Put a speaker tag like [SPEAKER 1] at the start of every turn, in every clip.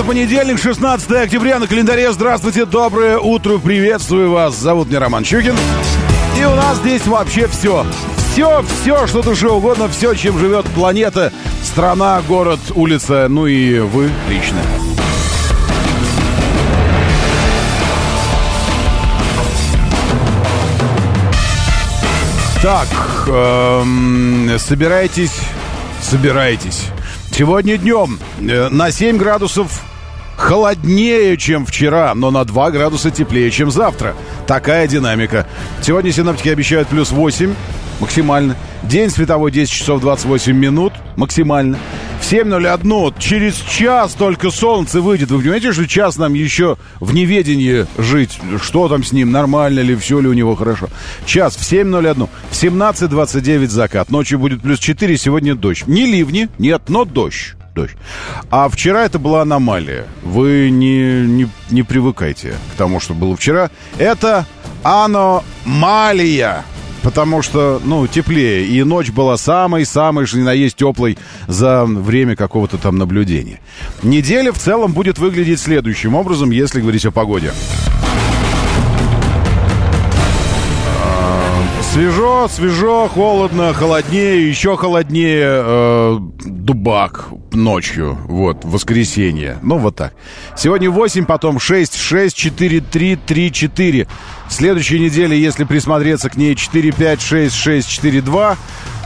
[SPEAKER 1] Это понедельник, 16 октября на календаре. Здравствуйте, доброе утро, приветствую вас. Зовут меня Роман Щукин. И у нас здесь вообще все. Все, все, что душе угодно, все, чем живет планета, страна, город, улица, ну и вы лично. Так, эм, собирайтесь, собирайтесь. Сегодня днем э, на 7 градусов холоднее, чем вчера, но на 2 градуса теплее, чем завтра. Такая динамика. Сегодня синоптики обещают плюс 8 максимально. День световой 10 часов 28 минут максимально. В 7.01 через час только солнце выйдет. Вы понимаете, что час нам еще в неведении жить? Что там с ним, нормально ли, все ли у него хорошо? Час в 7.01. В 17.29 закат. Ночью будет плюс 4, сегодня дождь. Не ливни, нет, но дождь дождь. А вчера это была аномалия. Вы не, не, не привыкайте к тому, что было вчера. Это аномалия. Потому что, ну, теплее. И ночь была самой-самой, что на есть теплой за время какого-то там наблюдения. Неделя в целом будет выглядеть следующим образом, если говорить о погоде. Свежо, свежо, холодно, холоднее, еще холоднее э, дубак ночью, вот, воскресенье. Ну, вот так. Сегодня 8, потом 6, 6, 4, 3, 3, 4. Следующей неделе, если присмотреться к ней, 4, 5, 6, 6, 4, 2.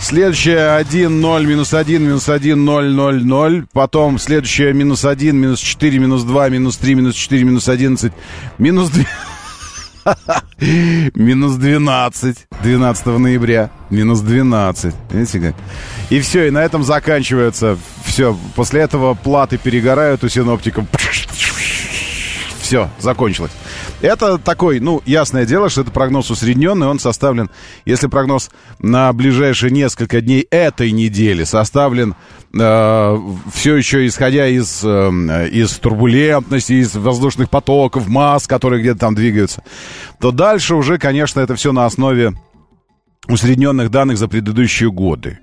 [SPEAKER 1] Следующая 1, 0, минус 1, минус 1, 0, 0, 0. Потом следующая минус 1, минус 4, минус 2, минус 3, минус 4, минус 11, минус 2. Минус 12. 12 ноября. Минус 12. Видите как? И все, и на этом заканчивается. Все, после этого платы перегорают у синоптиков. Все, закончилось. Это такой, ну, ясное дело, что это прогноз усредненный, он составлен, если прогноз на ближайшие несколько дней этой недели составлен э, все еще исходя из, э, из турбулентности, из воздушных потоков, масс, которые где-то там двигаются, то дальше уже, конечно, это все на основе усредненных данных за предыдущие годы.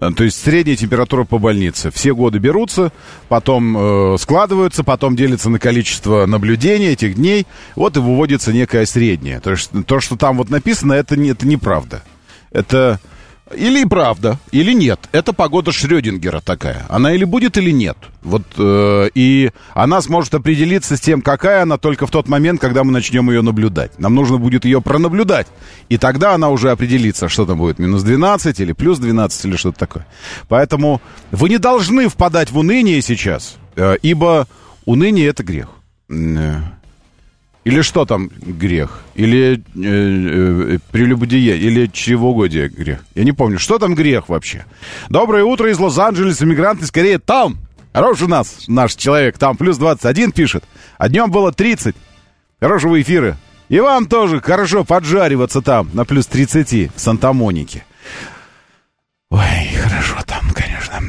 [SPEAKER 1] Э, то есть средняя температура по больнице. Все годы берутся, потом э, складываются, потом делятся на количество наблюдений этих дней. Вот и выводится некая средняя. То есть то, что там вот написано, это, не, это неправда. Это или правда, или нет. Это погода Шрёдингера такая. Она или будет, или нет. Вот, э, и она сможет определиться с тем, какая она, только в тот момент, когда мы начнем ее наблюдать. Нам нужно будет ее пронаблюдать. И тогда она уже определится, что там будет, минус 12 или плюс 12 или что-то такое. Поэтому вы не должны впадать в уныние сейчас, э, ибо уныние — это грех. Э, или что там грех? Или э, э, прелюбодие? Или чревоугодие грех? Я не помню. Что там грех вообще? Доброе утро из Лос-Анджелеса. Мигранты скорее там. Хорош у нас наш человек. Там плюс 21 пишет. А днем было 30. Хорошего эфира. И вам тоже хорошо поджариваться там на плюс 30 в Санта-Монике. Ой, хорошо.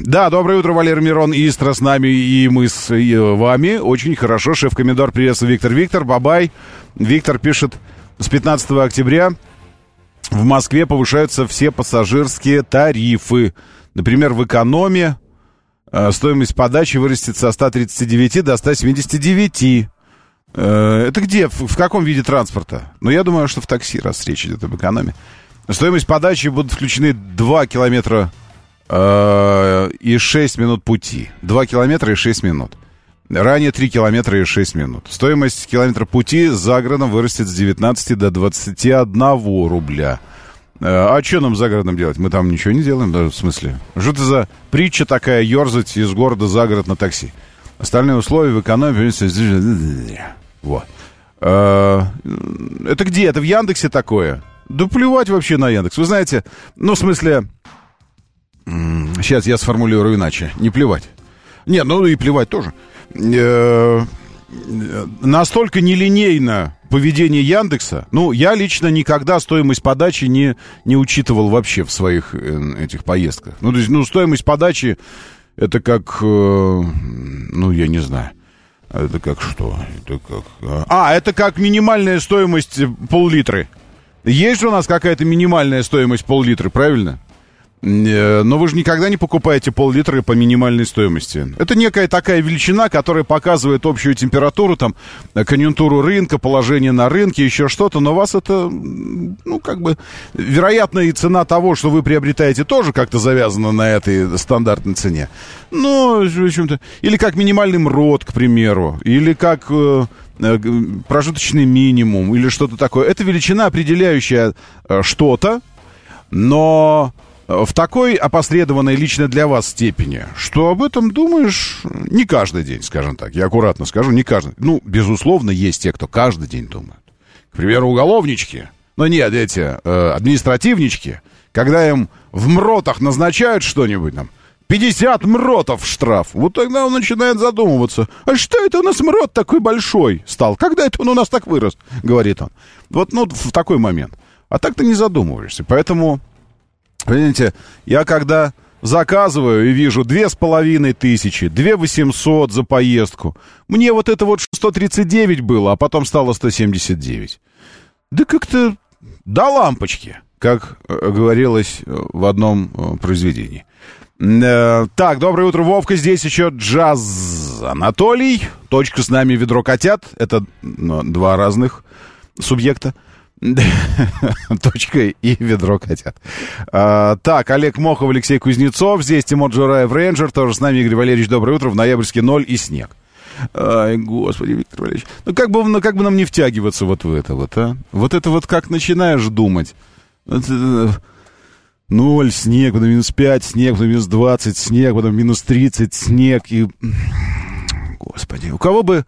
[SPEAKER 1] Да, доброе утро, Валерий Мирон, Истра с нами, и мы с и вами. Очень хорошо. Шеф-комендор приветствую Виктор Виктор. Бабай. Виктор пишет, с 15 октября в Москве повышаются все пассажирские тарифы. Например, в экономе э, стоимость подачи вырастет со 139 до 179. Э, это где? В, каком виде транспорта? Ну, я думаю, что в такси, раз речь идет об экономе. Стоимость подачи будут включены 2 километра э, и 6 минут пути. 2 километра и 6 минут. Ранее 3 километра и 6 минут. Стоимость километра пути за городом вырастет с 19 до 21 рубля. Э, а что нам за городом делать? Мы там ничего не делаем, да, в смысле? Что это за притча такая, ерзать из города за город на такси? Остальные условия в экономии... Вот. Э, это где? Это в Яндексе такое? Да плевать вообще на Яндекс. Вы знаете, ну, в смысле... Сейчас я сформулирую иначе. Не плевать. Нет, ну и плевать тоже. э, настолько нелинейно поведение Яндекса. Ну, я лично никогда стоимость подачи не, не учитывал вообще в своих э, этих поездках. Ну, то есть, ну, стоимость подачи это как, э, ну, я не знаю. Это как что? Это как... А, это как минимальная стоимость пол-литры. Есть же у нас какая-то минимальная стоимость пол-литры, правильно? Э, но вы же никогда не покупаете пол-литра по минимальной стоимости. Это некая такая величина, которая показывает общую температуру, там, конъюнктуру рынка, положение на рынке, еще что-то, но вас это, ну, как бы, вероятно, и цена того, что вы приобретаете, тоже как-то завязана на этой стандартной цене. Ну, в общем-то, или как минимальный МРОД, к примеру, или как э, э прожиточный минимум, или что-то такое. Это величина, определяющая э, что-то, но в такой опосредованной лично для вас степени, что об этом думаешь не каждый день, скажем так. Я аккуратно скажу, не каждый. Ну, безусловно, есть те, кто каждый день думает. К примеру, уголовнички. Но нет, эти э, административнички, когда им в МРОТах назначают что-нибудь там, 50 МРОТов штраф. Вот тогда он начинает задумываться. А что это у нас МРОТ такой большой стал? Когда это он у нас так вырос? Говорит он. Вот ну, в такой момент. А так ты не задумываешься. Поэтому Понимаете, я когда заказываю и вижу две с половиной тысячи, две восемьсот за поездку, мне вот это вот 139 было, а потом стало 179. Да как-то до лампочки, как э, говорилось э, в одном э, произведении. Так, доброе утро, Вовка. Здесь еще джаз Анатолий. Точка с нами ведро котят. Это два разных субъекта. Точка и ведро котят. А, так, Олег Мохов, Алексей Кузнецов. Здесь Тимон Джураев, Рейнджер. Тоже с нами Игорь Валерьевич. Доброе утро. В ноябрьске ноль и снег. Ай, господи, Виктор Валерьевич. Ну как бы, ну, как бы нам не втягиваться вот в это вот, а? Вот это вот как начинаешь думать. Э, ноль, снег, потом минус пять, снег, потом минус двадцать, снег, потом минус тридцать, снег и... Господи, у кого бы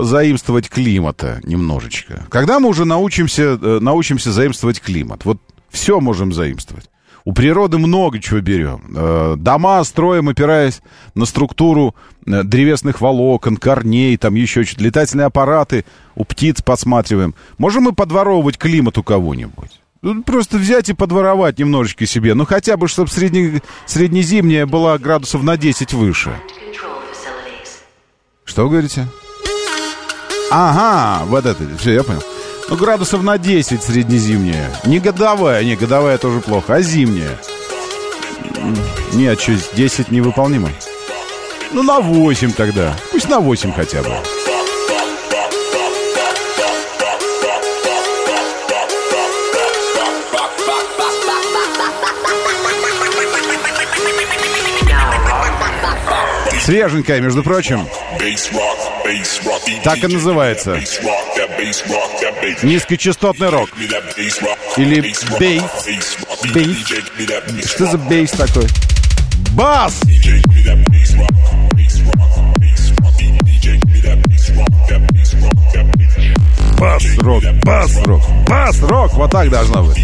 [SPEAKER 1] позаимствовать климата немножечко. Когда мы уже научимся, э, научимся заимствовать климат? Вот все можем заимствовать. У природы много чего берем. Э, дома строим, опираясь на структуру э, древесных волокон, корней, там еще что-то. Летательные аппараты у птиц подсматриваем. Можем мы подворовывать климат у кого-нибудь? Ну, просто взять и подворовать немножечко себе. Ну, хотя бы, чтобы средне, среднезимняя была градусов на 10 выше. Что вы говорите? Ага, вот это, все, я понял. Ну, градусов на 10 среднезимняя. Не годовая, не, годовая тоже плохо, а зимняя. Нет, что, 10 невыполнимо? Ну, на 8 тогда. Пусть на 8 хотя бы. Свеженькая, между прочим. Так и называется. Низкочастотный рок. Или бейс. Бейс. Что за бейс такой? Бас! Бас-рок, бас-рок, бас-рок. Вот так должно быть.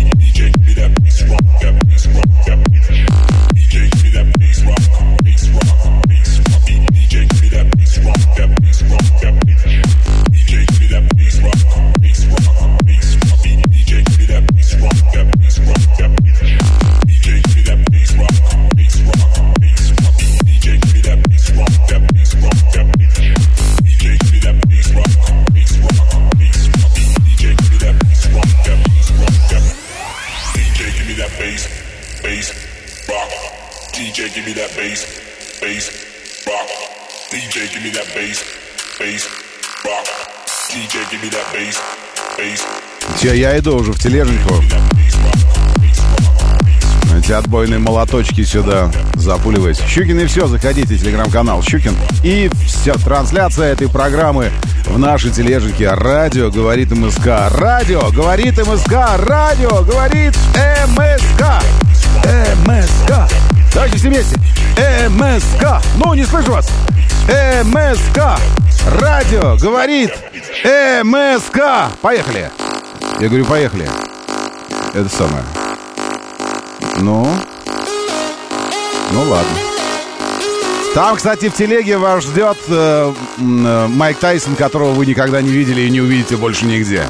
[SPEAKER 1] bass, bass, rock. DJ, give me that bass, bass. Все, я иду уже в тележеньку. Эти отбойные молоточки сюда запуливать. Щукин и все, заходите, телеграм-канал Щукин. И все, трансляция этой программы в нашей тележеньке. Радио говорит МСК. Радио говорит МСК. Радио говорит МСК. МСК. Давайте все вместе. МСК. Ну, не слышу вас. МСК. Радио говорит МСК. Поехали. Я говорю, поехали. Это самое. Ну? Ну ладно. Там, кстати, в телеге вас ждет э, э, Майк Тайсон, которого вы никогда не видели и не увидите больше нигде.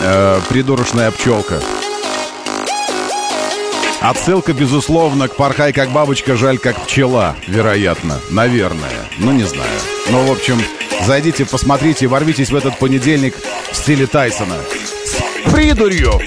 [SPEAKER 1] Э, придурочная пчелка. Отсылка, безусловно, к «Порхай как бабочка, жаль как пчела», вероятно. Наверное. Ну, не знаю. Ну, в общем, зайдите, посмотрите, ворвитесь в этот понедельник в стиле Тайсона. С придурью!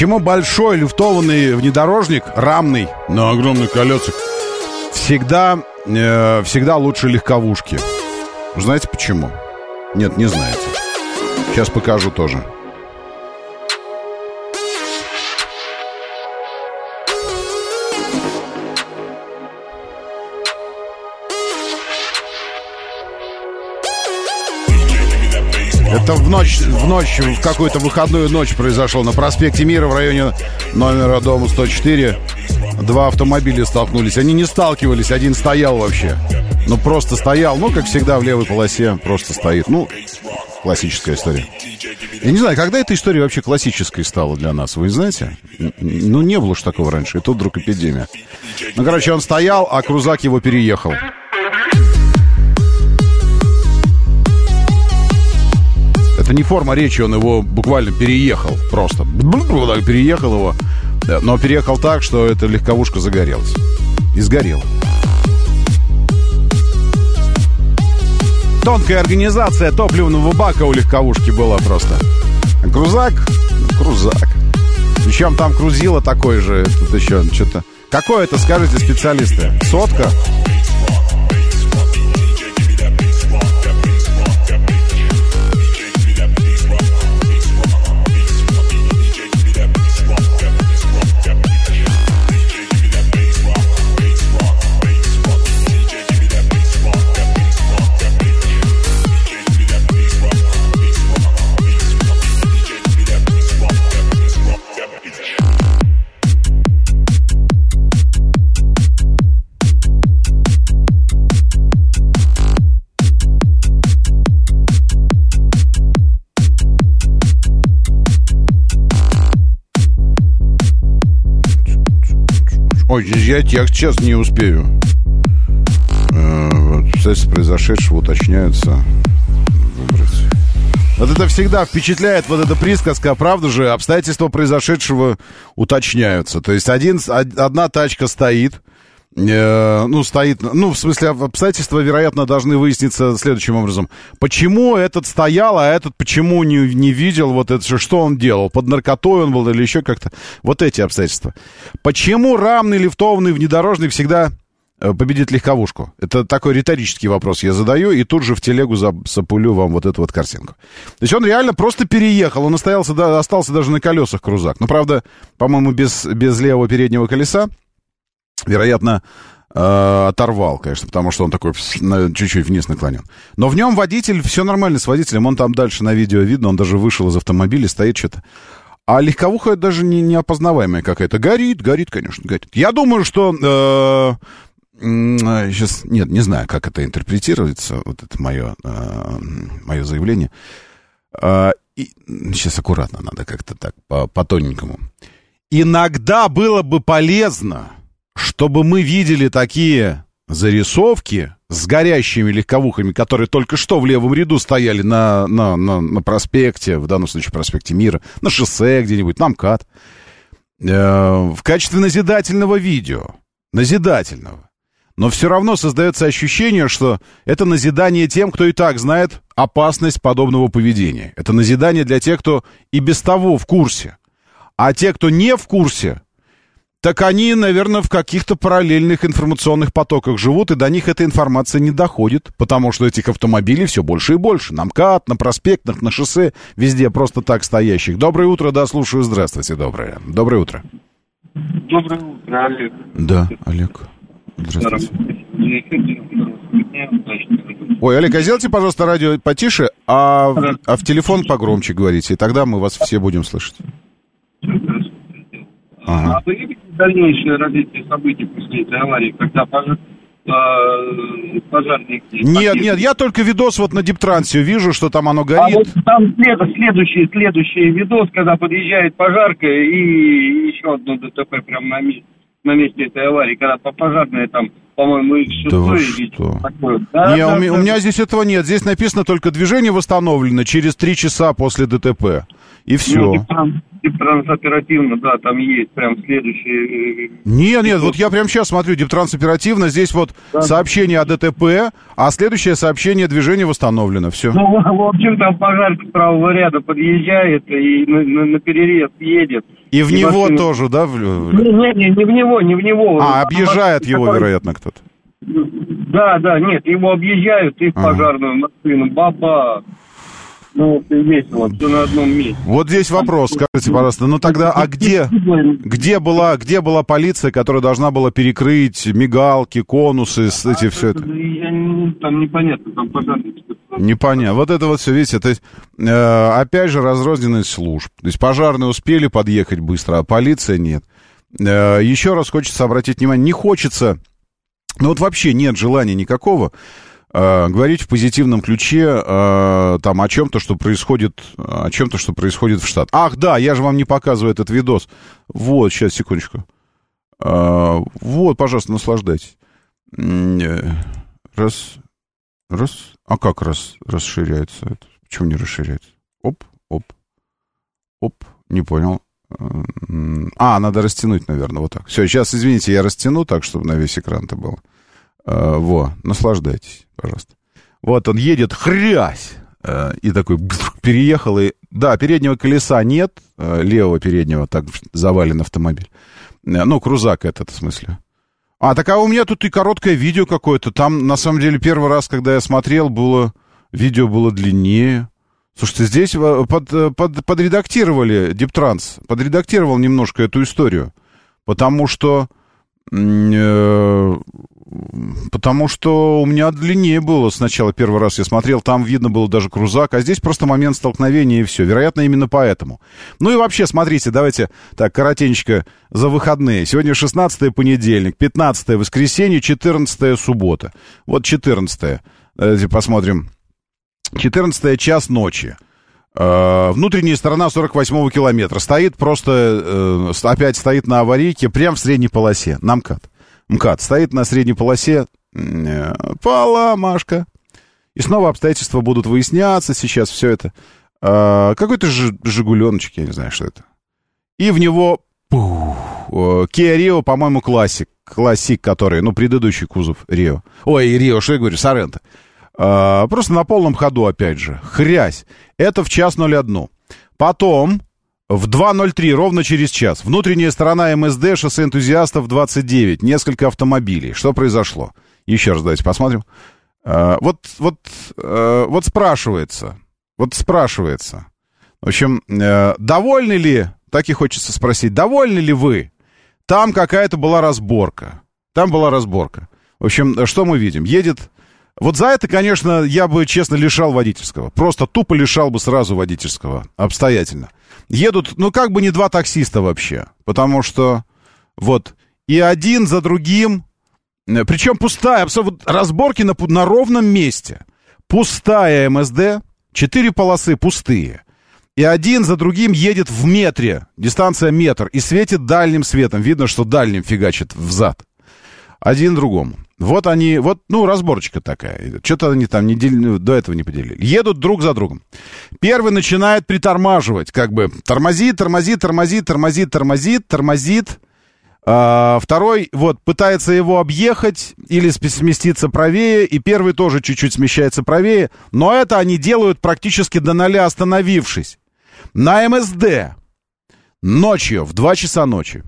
[SPEAKER 1] Почему большой люфтованный внедорожник, рамный, на огромных колесах, всегда, э, всегда лучше легковушки? Знаете почему? Нет, не знаете. Сейчас покажу тоже. Это в ночь, в ночь, в какую-то выходную ночь произошло на проспекте Мира в районе номера дома 104. Два автомобиля столкнулись. Они не сталкивались, один стоял вообще. Ну, просто стоял. Ну, как всегда, в левой полосе просто стоит. Ну, классическая история. Я не знаю, когда эта история вообще классической стала для нас, вы знаете? Ну, не было ж такого раньше, и тут вдруг эпидемия. Ну, короче, он стоял, а крузак его переехал. Это не форма речи, он его буквально переехал просто. Переехал его. Но переехал так, что эта легковушка загорелась. И сгорела. Тонкая организация топливного бака у легковушки была просто. Крузак? Крузак. Причем там крузило такой же. Тут еще что-то... Какое это, скажите, специалисты? Сотка? Ой, я текст сейчас не успею. Э, произошедшего уточняются. Вот это всегда впечатляет, вот эта присказка, правда же, обстоятельства произошедшего уточняются. То есть один, одна тачка стоит, э, ну, стоит, ну, в смысле, обстоятельства, вероятно, должны выясниться следующим образом. Почему этот стоял, а этот почему не, не видел, вот это, что он делал, под наркотой он был или еще как-то. Вот эти обстоятельства. Почему рамный лифтованный внедорожник всегда э, победит легковушку? Это такой риторический вопрос я задаю, и тут же в телегу запулю вам вот эту вот картинку. То есть он реально просто переехал, он остался, остался даже на колесах крузак. Ну, правда, по-моему, без, без левого переднего колеса, вероятно, э, оторвал, конечно, потому что он такой чуть-чуть вниз наклонен. Но в нем водитель, все нормально с водителем, он там дальше на видео видно, он даже вышел из автомобиля, стоит что-то. А легковуха даже не, не опознаваемая какая-то. Горит, горит, конечно, горит. Я думаю, что... Э, сейчас, нет, не знаю, как это интерпретируется, вот это мое, э, мое заявление. Э, и, сейчас аккуратно надо как-то так, по, по-тоненькому. Иногда было бы полезно чтобы мы видели такие зарисовки с горящими легковухами, которые только что в левом ряду стояли на, на, на, на проспекте, в данном случае проспекте Мира, на шоссе где-нибудь, на МКАД, э, в качестве назидательного видео. Назидательного. но все равно создается ощущение, что это назидание тем, кто и так знает опасность подобного поведения. Это назидание для тех, кто и без того в курсе. А те, кто не в курсе, так они, наверное, в каких-то параллельных информационных потоках живут, и до них эта информация не доходит, потому что этих автомобилей все больше и больше. На МКАД, на проспектах, на шоссе, везде просто так стоящих. Доброе утро, да, слушаю. Здравствуйте, доброе. Доброе утро.
[SPEAKER 2] Доброе утро, Олег.
[SPEAKER 1] Да, Олег. Здравствуйте. Ой, Олег, а сделайте, пожалуйста, радио потише, а, а в телефон погромче говорите, и тогда мы вас все будем слышать.
[SPEAKER 2] Ага. А вы видите дальнейшее развитие событий после этой аварии, когда пожар, э, пожарники...
[SPEAKER 1] Нет, нет, я только видос вот на Диптрансе вижу, что там оно горит. А вот
[SPEAKER 2] там след, следующий, следующий видос, когда подъезжает пожарка и еще одно ДТП прямо на месте на месте этой аварии, когда по пожарной там, по-моему, их
[SPEAKER 1] да вы что? Такое. Да, не, да, у, да, у меня здесь этого нет. Здесь написано только движение восстановлено через три часа после ДТП. И все. Ну,
[SPEAKER 2] Диптранс оперативно, да, там есть прям следующий...
[SPEAKER 1] Э, нет, нет, вот я прям сейчас смотрю, Диптранс оперативно, здесь вот да. сообщение о ДТП, а следующее сообщение движение восстановлено, все.
[SPEAKER 2] Ну, в общем, там пожарка правого ряда подъезжает и на, на, на перерез едет.
[SPEAKER 1] И в и него машина... тоже, да?
[SPEAKER 2] Нет, нет, не в него, не в него.
[SPEAKER 1] А, объезжает его, такой... вероятно, кто-то.
[SPEAKER 2] Да, да, нет, его объезжают и в ага. пожарную машину. Баба. Ну, весело, все на одном месте.
[SPEAKER 1] Вот здесь вопрос, скажите, пожалуйста, ну тогда, а где, где была, где была полиция, которая должна была перекрыть мигалки, конусы, а, эти все это? Я,
[SPEAKER 2] там непонятно, там пожарники.
[SPEAKER 1] Непонятно. Вот это вот все, видите, то есть, э, опять же, разрозненность служб. То есть пожарные успели подъехать быстро, а полиция нет. Э, еще раз хочется обратить внимание, не хочется, ну вот вообще нет желания никакого э, говорить в позитивном ключе э, там о чем-то, что происходит, о чем-то, что происходит в штат. Ах, да, я же вам не показываю этот видос. Вот, сейчас, секундочку. Э, вот, пожалуйста, наслаждайтесь. Э, раз, раз. А как раз расширяется это? Почему не расширяется? Оп, оп, оп, не понял. А, надо растянуть, наверное, вот так. Все, сейчас, извините, я растяну так, чтобы на весь экран это было. Э, во, наслаждайтесь, пожалуйста. Вот он едет, хрясь! Э, и такой переехал, и... Да, переднего колеса нет, э, левого переднего, так завален автомобиль. Ну, крузак этот, в смысле. А, так а у меня тут и короткое видео какое-то. Там, на самом деле, первый раз, когда я смотрел, было... Видео было длиннее. Слушайте, здесь под, под, подредактировали, Диптранс, подредактировал немножко эту историю. Потому что Потому что у меня длиннее было сначала первый раз я смотрел, там видно было даже крузак, а здесь просто момент столкновения и все. Вероятно, именно поэтому. Ну и вообще, смотрите, давайте так, коротенько за выходные. Сегодня 16 понедельник, 15 воскресенье, 14 суббота. Вот 14 Давайте посмотрим. 14 час ночи. Uh, внутренняя сторона 48-го километра. Стоит просто, uh, опять стоит на аварийке, прямо в средней полосе, на МКАД. Стоит на средней полосе. Э, Поломашка. И снова обстоятельства будут выясняться сейчас, все это. А, какой-то жигуленочек, я не знаю, что это. И в него пух, Kia по-моему, классик. Классик, который, ну, предыдущий кузов Рио. Ой, Рио, что я говорю, Соренто. А, просто на полном ходу, опять же. Хрясь. Это в час 01. Потом в 2.03, ровно через час. Внутренняя сторона МСД, шоссе энтузиастов 29. Несколько автомобилей. Что произошло? Еще раз давайте посмотрим. А, вот, вот, а, вот спрашивается. Вот спрашивается. В общем, а, довольны ли, так и хочется спросить, довольны ли вы? Там какая-то была разборка. Там была разборка. В общем, что мы видим? Едет вот за это, конечно, я бы, честно, лишал водительского. Просто тупо лишал бы сразу водительского. Обстоятельно. Едут, ну, как бы не два таксиста вообще. Потому что, вот, и один за другим... Э, Причем пустая, вот разборки на, на ровном месте. Пустая МСД, четыре полосы пустые. И один за другим едет в метре, дистанция метр, и светит дальним светом. Видно, что дальним фигачит взад. Один другому. Вот они, вот, ну, разборочка такая. Что-то они там неделю до этого не поделили. Едут друг за другом. Первый начинает притормаживать, как бы тормозит, тормозит, тормозит, тормозит, тормозит, тормозит. А, второй, вот, пытается его объехать или сместиться правее, и первый тоже чуть-чуть смещается правее, но это они делают практически до ноля остановившись. На МСД ночью, в 2 часа ночи.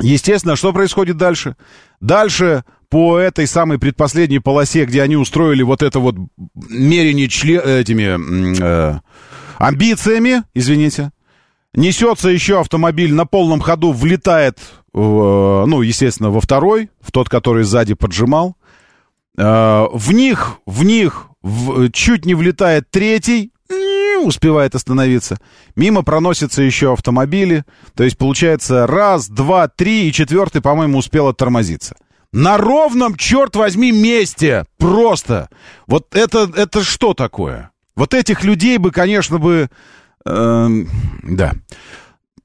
[SPEAKER 1] Естественно, что происходит дальше? Дальше по этой самой предпоследней полосе, где они устроили вот это вот мерение чле... этими э, амбициями, извините, несется еще автомобиль на полном ходу, влетает, в, ну, естественно, во второй, в тот, который сзади поджимал. Э, в них, в них в, чуть не влетает третий, успевает остановиться. Мимо проносятся еще автомобили. То есть, получается, раз, два, три, и четвертый, по-моему, успел оттормозиться. На ровном, черт возьми, месте! Просто! Вот это, это что такое? Вот этих людей бы, конечно, бы... Э, да.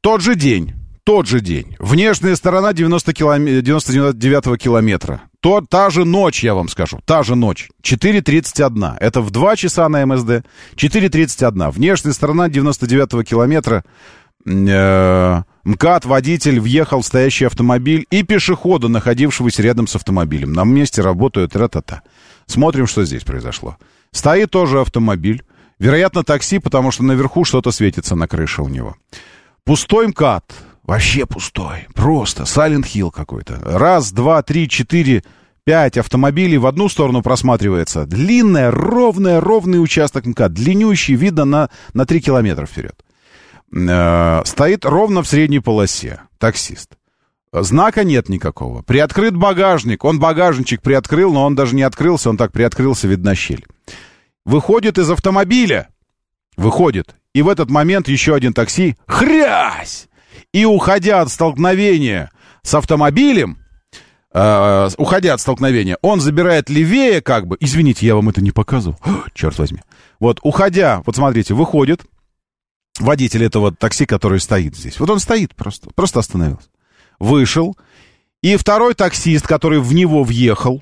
[SPEAKER 1] Тот же день. Тот же день. Внешняя сторона 90 килом... 99 километра. То, та же ночь, я вам скажу. Та же ночь. 4.31. Это в 2 часа на МСД. 4.31. Внешняя сторона 99 километра. Э, МКАД, водитель, въехал в стоящий автомобиль и пешехода, находившегося рядом с автомобилем. На месте работают ра-та-та. Смотрим, что здесь произошло. Стоит тоже автомобиль. Вероятно, такси, потому что наверху что-то светится на крыше у него. Пустой МКАД. Вообще пустой. Просто. Сайлент Хилл какой-то. Раз, два, три, четыре, пять автомобилей в одну сторону просматривается. Длинная, ровная, ровный участок МКАД. Длиннющий, видно на, на 3 километра вперед. Э, стоит ровно в средней полосе. Таксист. Знака нет никакого. Приоткрыт багажник. Он багажничек приоткрыл, но он даже не открылся, он так приоткрылся, видна щель. Выходит из автомобиля. Выходит. И в этот момент еще один такси. Хрясь! И уходя от столкновения с автомобилем, э, уходя от столкновения, он забирает левее как бы. Извините, я вам это не показывал. О, черт возьми. Вот, уходя, вот смотрите, выходит водитель этого такси, который стоит здесь. Вот он стоит просто, просто остановился. Вышел. И второй таксист, который в него въехал,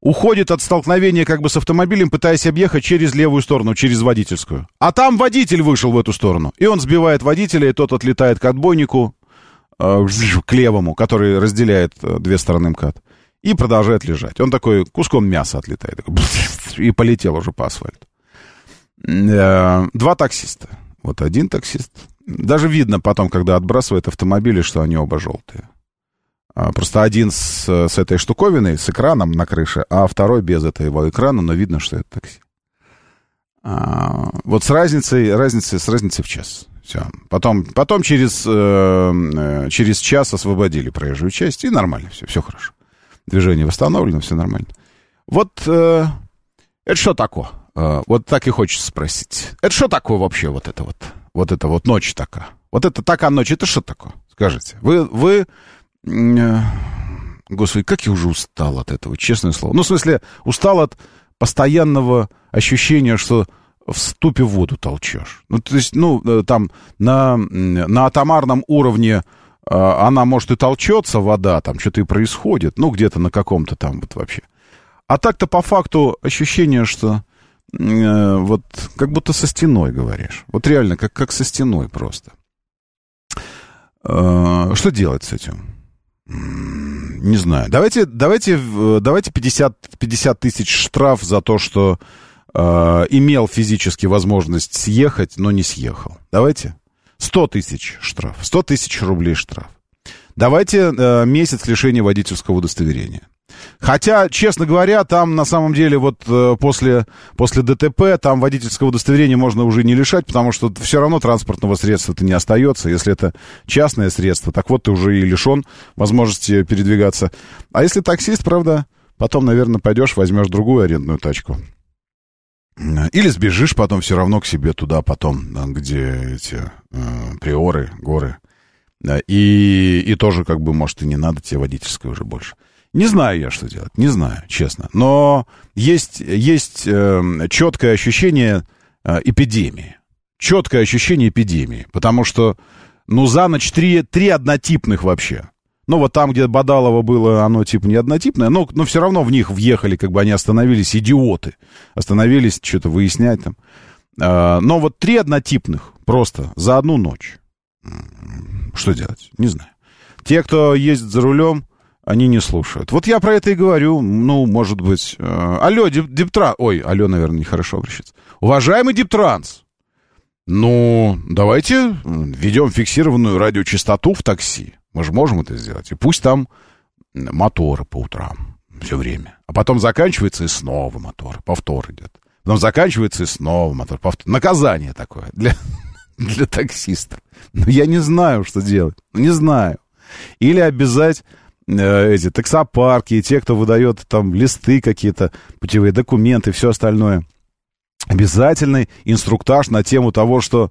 [SPEAKER 1] уходит от столкновения как бы с автомобилем, пытаясь объехать через левую сторону, через водительскую. А там водитель вышел в эту сторону. И он сбивает водителя, и тот отлетает к отбойнику, э, к левому, который разделяет э, две стороны МКАД. И продолжает лежать. Он такой куском мяса отлетает. И полетел уже по асфальту. Э, два таксиста. Вот один таксист. Даже видно потом, когда отбрасывает автомобили, что они оба желтые. А, просто один с, с этой штуковиной, с экраном на крыше, а второй без этого экрана, но видно, что это такси. А, вот с разницей, разницей, с разницей в час. Все. Потом, потом через, э, э, через час освободили проезжую часть, и нормально все, все хорошо. Движение восстановлено, все нормально. Вот э, это что такое? Э, вот так и хочется спросить. Это что такое вообще вот это вот? Вот это вот ночь такая. Вот это такая ночь, это что такое? Скажите. Вы, вы... Э, господи, как я уже устал от этого, честное слово. Ну, в смысле, устал от постоянного ощущения, что в ступе воду толчешь. Ну, то есть, ну, э, там на, на атомарном уровне она, может, и толчется, вода, там что-то и происходит, ну, где-то на каком-то там вот вообще. А так-то по факту ощущение, что э, вот как будто со стеной говоришь. Вот реально, как, как со стеной просто. Э, что делать с этим? Не знаю. Давайте, давайте, давайте 50, 50 тысяч штраф за то, что э, имел физически возможность съехать, но не съехал. Давайте. 100 тысяч штраф. 100 тысяч рублей штраф. Давайте э, месяц лишения водительского удостоверения. Хотя, честно говоря, там на самом деле вот э, после, после ДТП там водительского удостоверения можно уже не лишать, потому что все равно транспортного средства-то не остается. Если это частное средство, так вот ты уже и лишен возможности передвигаться. А если таксист, правда, потом, наверное, пойдешь, возьмешь другую арендную тачку. Или сбежишь потом все равно к себе туда потом, где эти э, приоры, горы. И, и тоже как бы, может, и не надо тебе водительское уже больше. Не знаю я, что делать, не знаю, честно. Но есть, есть э, четкое ощущение э, эпидемии. Четкое ощущение эпидемии. Потому что, ну, за ночь три, три однотипных вообще. Ну, вот там, где Бадалова было, оно типа не однотипное, но, но все равно в них въехали, как бы они остановились, идиоты. Остановились что-то выяснять там. Э, но вот три однотипных просто за одну ночь. Что делать? Не знаю. Те, кто ездит за рулем, они не слушают. Вот я про это и говорю. Ну, может быть... Э, алло, дип, Диптранс... Ой, алло, наверное, нехорошо обращаться. Уважаемый Диптранс, ну, давайте введем фиксированную радиочастоту в такси. Мы же можем это сделать. И пусть там моторы по утрам все время. А потом заканчивается и снова мотор. Повтор идет. Потом заканчивается и снова мотор. Повтор. Наказание такое для, для таксистов. Но ну, я не знаю, что делать. Не знаю. Или обязать эти таксопарки и те, кто выдает там листы какие-то, путевые документы все остальное. Обязательный инструктаж на тему того, что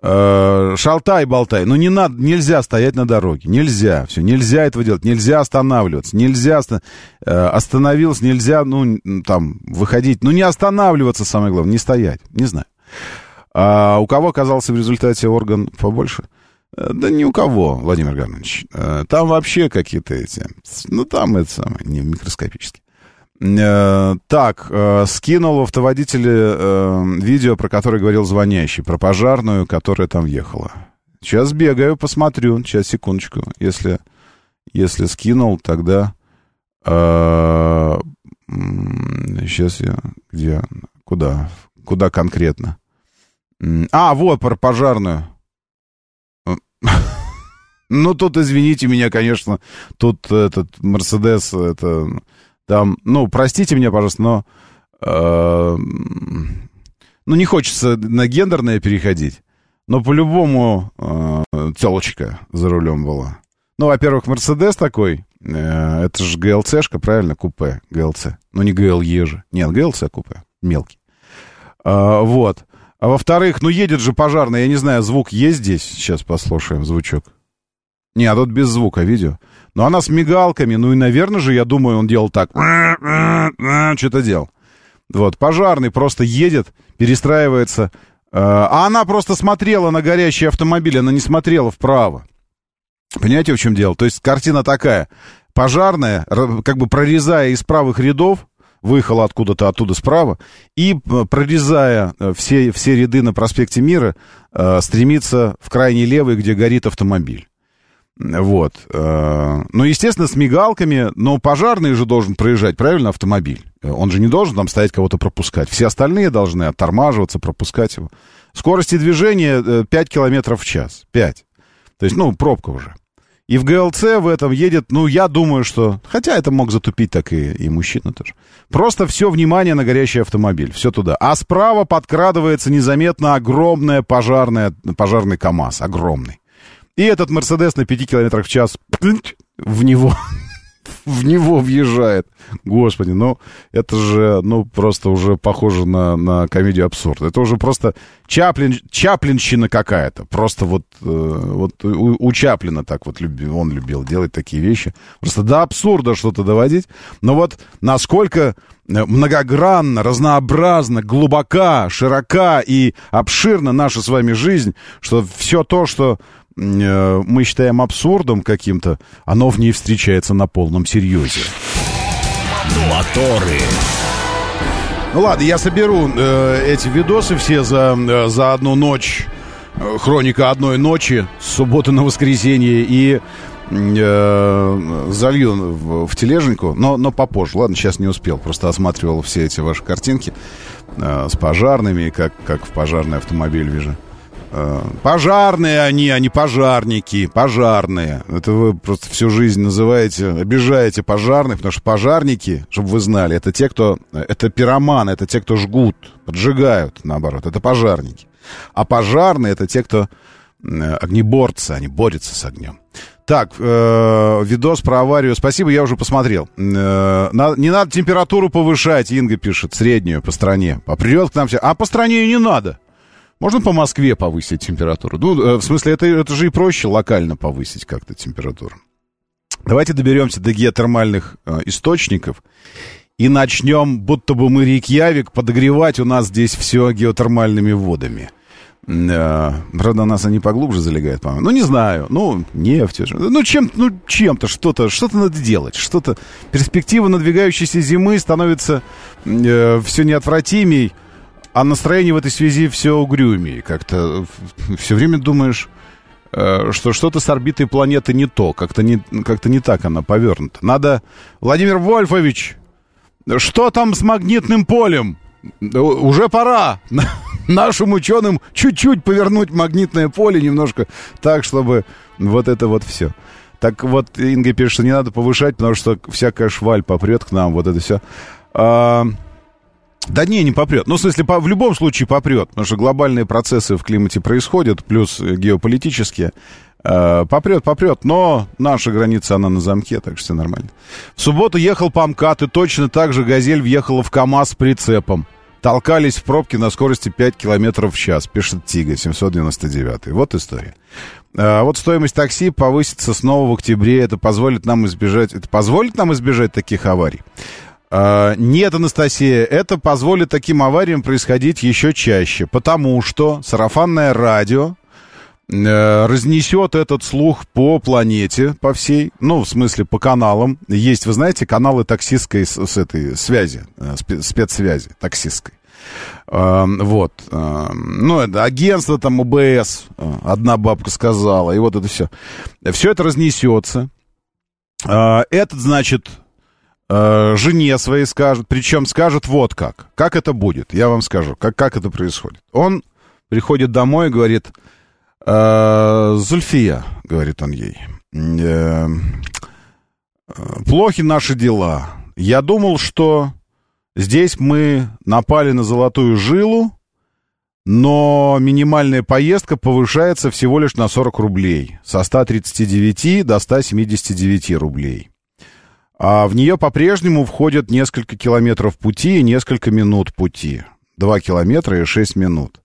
[SPEAKER 1] э, шалтай-болтай. Ну, не надо, нельзя стоять на дороге. Нельзя. Все, нельзя этого делать. Нельзя останавливаться. Нельзя э, остановился, нельзя, ну, там, выходить. Ну, не останавливаться, самое главное, не стоять. Не знаю. А у кого оказался в результате орган побольше? Э, да ни у кого, Владимир Гарнович. Э, там вообще какие-то эти... Ну, там это самое, не микроскопические. Э, так, скинул в автоводителе видео, про которое говорил звонящий, про пожарную, которая там въехала. Сейчас бегаю, посмотрю. Сейчас, секундочку. Если, если скинул, тогда... Сейчас я... Где? Куда? Куда конкретно? А, вот, про пожарную. Ну, тут, извините меня, конечно, тут этот Мерседес, это там, ну, простите меня, пожалуйста, но, э, ну, не хочется на гендерное переходить, но по-любому э, телочка за рулем была. Ну, во-первых, Мерседес такой, э, это же ГЛЦшка, правильно, купе, ГЛЦ. Ну, не ГЛЕ же. Нет, ГЛЦ купе, мелкий. Э, вот. А во-вторых, ну едет же пожарный, я не знаю, звук есть здесь? Сейчас послушаем звучок. Не, а тут без звука, видео. Но она с мигалками, ну и, наверное же, я думаю, он делал так. Что-то делал. Вот, пожарный просто едет, перестраивается. А она просто смотрела на горящий автомобиль, она не смотрела вправо. Понимаете, в чем дело? То есть картина такая. Пожарная, как бы прорезая из правых рядов, выехала откуда-то оттуда справа, и, э, прорезая э, все, все ряды на проспекте Мира, э, стремится в крайний левый, где горит автомобиль. Вот. Ну, естественно, с мигалками, но пожарный же должен проезжать, правильно, автомобиль. Он же не должен там стоять кого-то пропускать. Все остальные должны оттормаживаться, пропускать его. Скорости движения 5 километров в час. 5. То есть, ну, пробка уже. И в ГЛЦ в этом едет, ну, я думаю, что... Хотя это мог затупить так и, и мужчина тоже. Просто все внимание на горящий автомобиль, все туда. А справа подкрадывается незаметно огромная пожарная, пожарный КАМАЗ, огромный. И этот Мерседес на 5 километрах в час в него в него въезжает. Господи, ну, это же, ну, просто уже похоже на, на комедию абсурда. Это уже просто Чаплин, Чаплинщина какая-то. Просто вот, э, вот у, у Чаплина так вот любил, он любил делать такие вещи. Просто до абсурда что-то доводить. Но вот насколько многогранно, разнообразно, глубока, широка и обширна наша с вами жизнь, что все то, что Э, мы считаем абсурдом каким-то, оно в ней встречается на полном серьезе.
[SPEAKER 3] Моторы.
[SPEAKER 1] Ну ладно, я соберу э, эти видосы все за, э, за одну ночь. Э, хроника одной ночи с субботы на воскресенье и э, залью в, в тележеньку, но, но попозже. Ладно, сейчас не успел, просто осматривал все эти ваши картинки э, с пожарными, как, как в пожарный автомобиль вижу. Э, пожарные они, а не пожарники. Пожарные. Это вы просто всю жизнь называете, обижаете пожарных, потому что пожарники, чтобы вы знали, это те, кто... Это пироманы, это те, кто жгут, поджигают, наоборот. Это пожарники. А пожарные — это те, кто огнеборцы, они борются с огнем. Так, э, видос про аварию. Спасибо, я уже посмотрел. Э, на, не надо температуру повышать, Инга пишет, среднюю по стране. А придет к нам все. А по стране и не надо. Можно по Москве повысить температуру? Ну, э, в смысле, это, это же и проще локально повысить как-то температуру. Давайте доберемся до геотермальных э, источников и начнем, будто бы мы Рейкьявик, подогревать у нас здесь все геотермальными водами. Э, правда, у нас они поглубже залегают, по-моему. Ну, не знаю. Ну, нефть. Ну, чем, ну, чем-то, что-то, что-то надо делать. Что-то. Перспектива надвигающейся зимы становится э, все неотвратимей. А настроение в этой связи все угрюмее. Как-то все время думаешь, э, что что-то с орбитой планеты не то, как-то не, как не так она повернута. Надо... Владимир Вольфович, что там с магнитным полем? Уже пора нашим ученым чуть-чуть повернуть магнитное поле немножко так, чтобы вот это вот все. Так вот, Инга пишет, что не надо повышать, потому что всякая шваль попрет к нам, вот это все. Да не, не попрет. Ну, в смысле, по, в любом случае попрет, потому что глобальные процессы в климате происходят, плюс геополитические. Э, попрет, попрет, но наша граница, она на замке, так что все нормально. В субботу ехал по МКАД, и точно так же «Газель» въехала в КАМАЗ с прицепом. Толкались в пробке на скорости 5 километров в час, пишет Тига, 799. Вот история. А вот стоимость такси повысится снова в октябре. Это позволит нам избежать, это позволит нам избежать таких аварий. А, нет, Анастасия, это позволит таким авариям происходить еще чаще, потому что сарафанное радио э, разнесет этот слух по планете, по всей, ну, в смысле, по каналам. Есть, вы знаете, каналы таксистской с, с этой связи, э, спецсвязи таксистской. Э, вот. Э, ну, это агентство там УБС, э, одна бабка сказала, и вот это все. Все это разнесется. Э, этот, значит, э, жене своей скажет, причем скажет вот как. Как это будет, я вам скажу, как, как это происходит. Он приходит домой и говорит, э, Зульфия, говорит он ей, э, плохи наши дела. Я думал, что здесь мы напали на золотую жилу, но минимальная поездка повышается всего лишь на 40 рублей. Со 139 до 179 рублей. А в нее по-прежнему входят несколько километров пути и несколько минут пути. Два километра и шесть минут.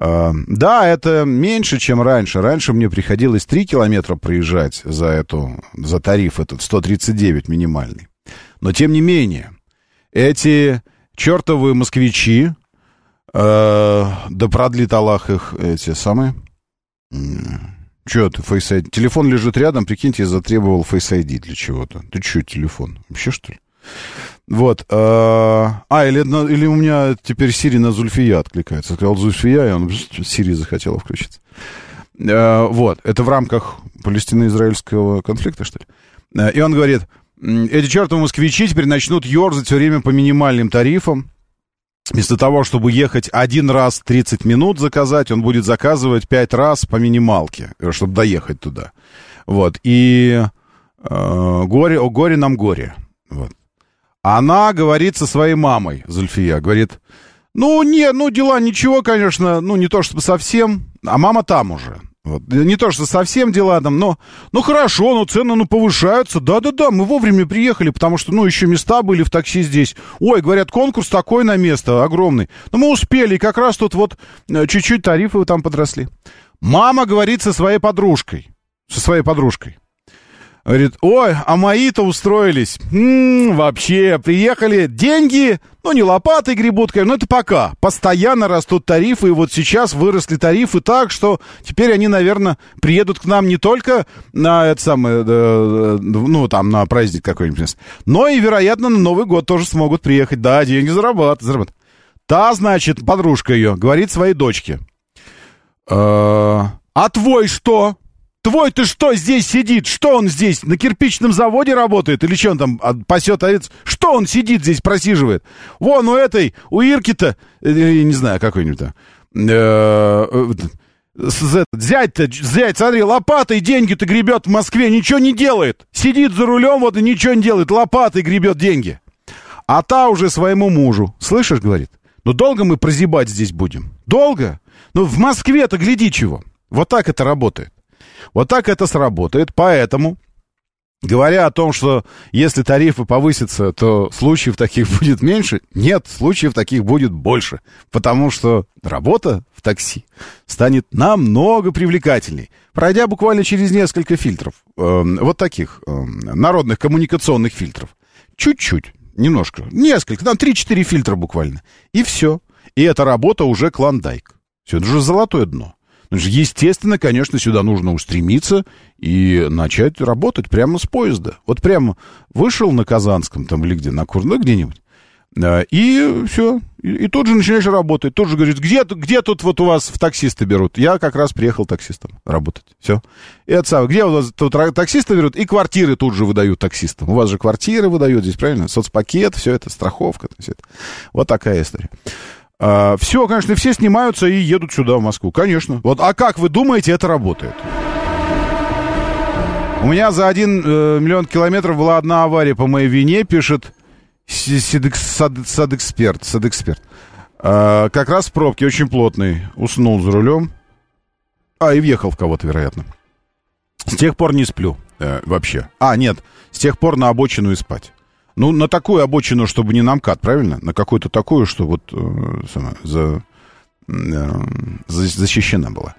[SPEAKER 1] А, да, это меньше, чем раньше. Раньше мне приходилось три километра проезжать за, эту, за тариф этот 139 минимальный. Но тем не менее, эти чертовы москвичи, э, да продлит Аллах их эти самые... Че ты, Face ID? Телефон лежит рядом, прикиньте, я затребовал Face ID для чего-то. Ты что, телефон? Вообще, что ли? Вот. Э, а, или, или у меня теперь Сири на Зульфия откликается. Сказал Зульфия, и он Сири захотела включиться. Э, вот. Это в рамках палестино-израильского конфликта, что ли? Э, и он говорит, эти чертовы москвичи теперь начнут ерзать все время по минимальным тарифам. Вместо того, чтобы ехать один раз 30 минут заказать, он будет заказывать 5 раз по минималке, э, чтобы доехать туда. Вот. И э, горе, о горе нам горе. Вот. Она говорит со своей мамой, Зульфия, говорит, ну, не, ну, дела ничего, конечно, ну, не то чтобы совсем, а мама там уже. Вот. Не то, что совсем дела там, но, ну хорошо, ну цены ну повышаются. Да-да-да, мы вовремя приехали, потому что, ну, еще места были в такси здесь. Ой, говорят, конкурс такой на место, огромный. Но мы успели, и как раз тут вот э, чуть-чуть тарифы там подросли. Мама говорит со своей подружкой, со своей подружкой. Говорит, ой, а мои-то устроились. М-м, вообще, приехали, деньги, ну, не лопатой гребут, но это пока. Постоянно растут тарифы, и вот сейчас выросли тарифы так, что теперь они, наверное, приедут к нам не только на это самое, э, ну, там, на праздник какой-нибудь, но и, вероятно, на Новый год тоже смогут приехать. Да, деньги зарабатывать, зарабатывать. Та, значит, подружка ее, говорит своей дочке. «Э, а твой что? Твой ты что здесь сидит? Что он здесь? На кирпичном заводе работает? Или что он там а, пасет овец? Что он сидит здесь, просиживает? Вон у этой, у Ирки-то, э, не знаю, какой-нибудь там, э, э, зять-то, зять, смотри, лопатой деньги-то гребет в Москве, ничего не делает. Сидит за рулем, вот и ничего не делает, лопатой гребет деньги. А та уже своему мужу, слышишь, говорит, ну долго мы прозябать здесь будем? Долго? Ну в Москве-то гляди чего. Вот так это работает. Вот так это сработает. Поэтому, говоря о том, что если тарифы повысятся, то случаев таких будет меньше, нет, случаев таких будет больше. Потому что работа в такси станет намного привлекательней. Пройдя буквально через несколько фильтров, э, вот таких э, народных коммуникационных фильтров, чуть-чуть, немножко, несколько, там 3-4 фильтра буквально, и все. И эта работа уже клондайк. Все, это уже золотое дно. Естественно, конечно, сюда нужно устремиться и начать работать прямо с поезда. Вот прямо вышел на Казанском там или где, на Кур, ну где-нибудь, Э, и все. И, и тут же начинаешь работать. Тут же говорит, где, где тут вот у вас в таксисты берут? Я как раз приехал таксистом работать. Все. И это самое. Где у вас тут таксисты берут? И квартиры тут же выдают таксистам. У вас же квартиры выдают здесь, правильно? Соцпакет, все это, страховка. Все это. Вот такая история. А, все, конечно, все снимаются и едут сюда, в Москву. Конечно. Вот, а как вы думаете, это работает? У меня за один э, миллион километров была одна авария по моей вине, пишет садэксперт. Садэксперт. А, как раз в пробке, очень плотный. Уснул за рулем. А, и въехал в кого-то, вероятно. С тех пор не сплю э, вообще. А, нет, с тех пор на обочину и спать. Ну, на такую обочину, чтобы не на МКАД, правильно? На какую-то такую, что вот э, сама, за, э, защищена была.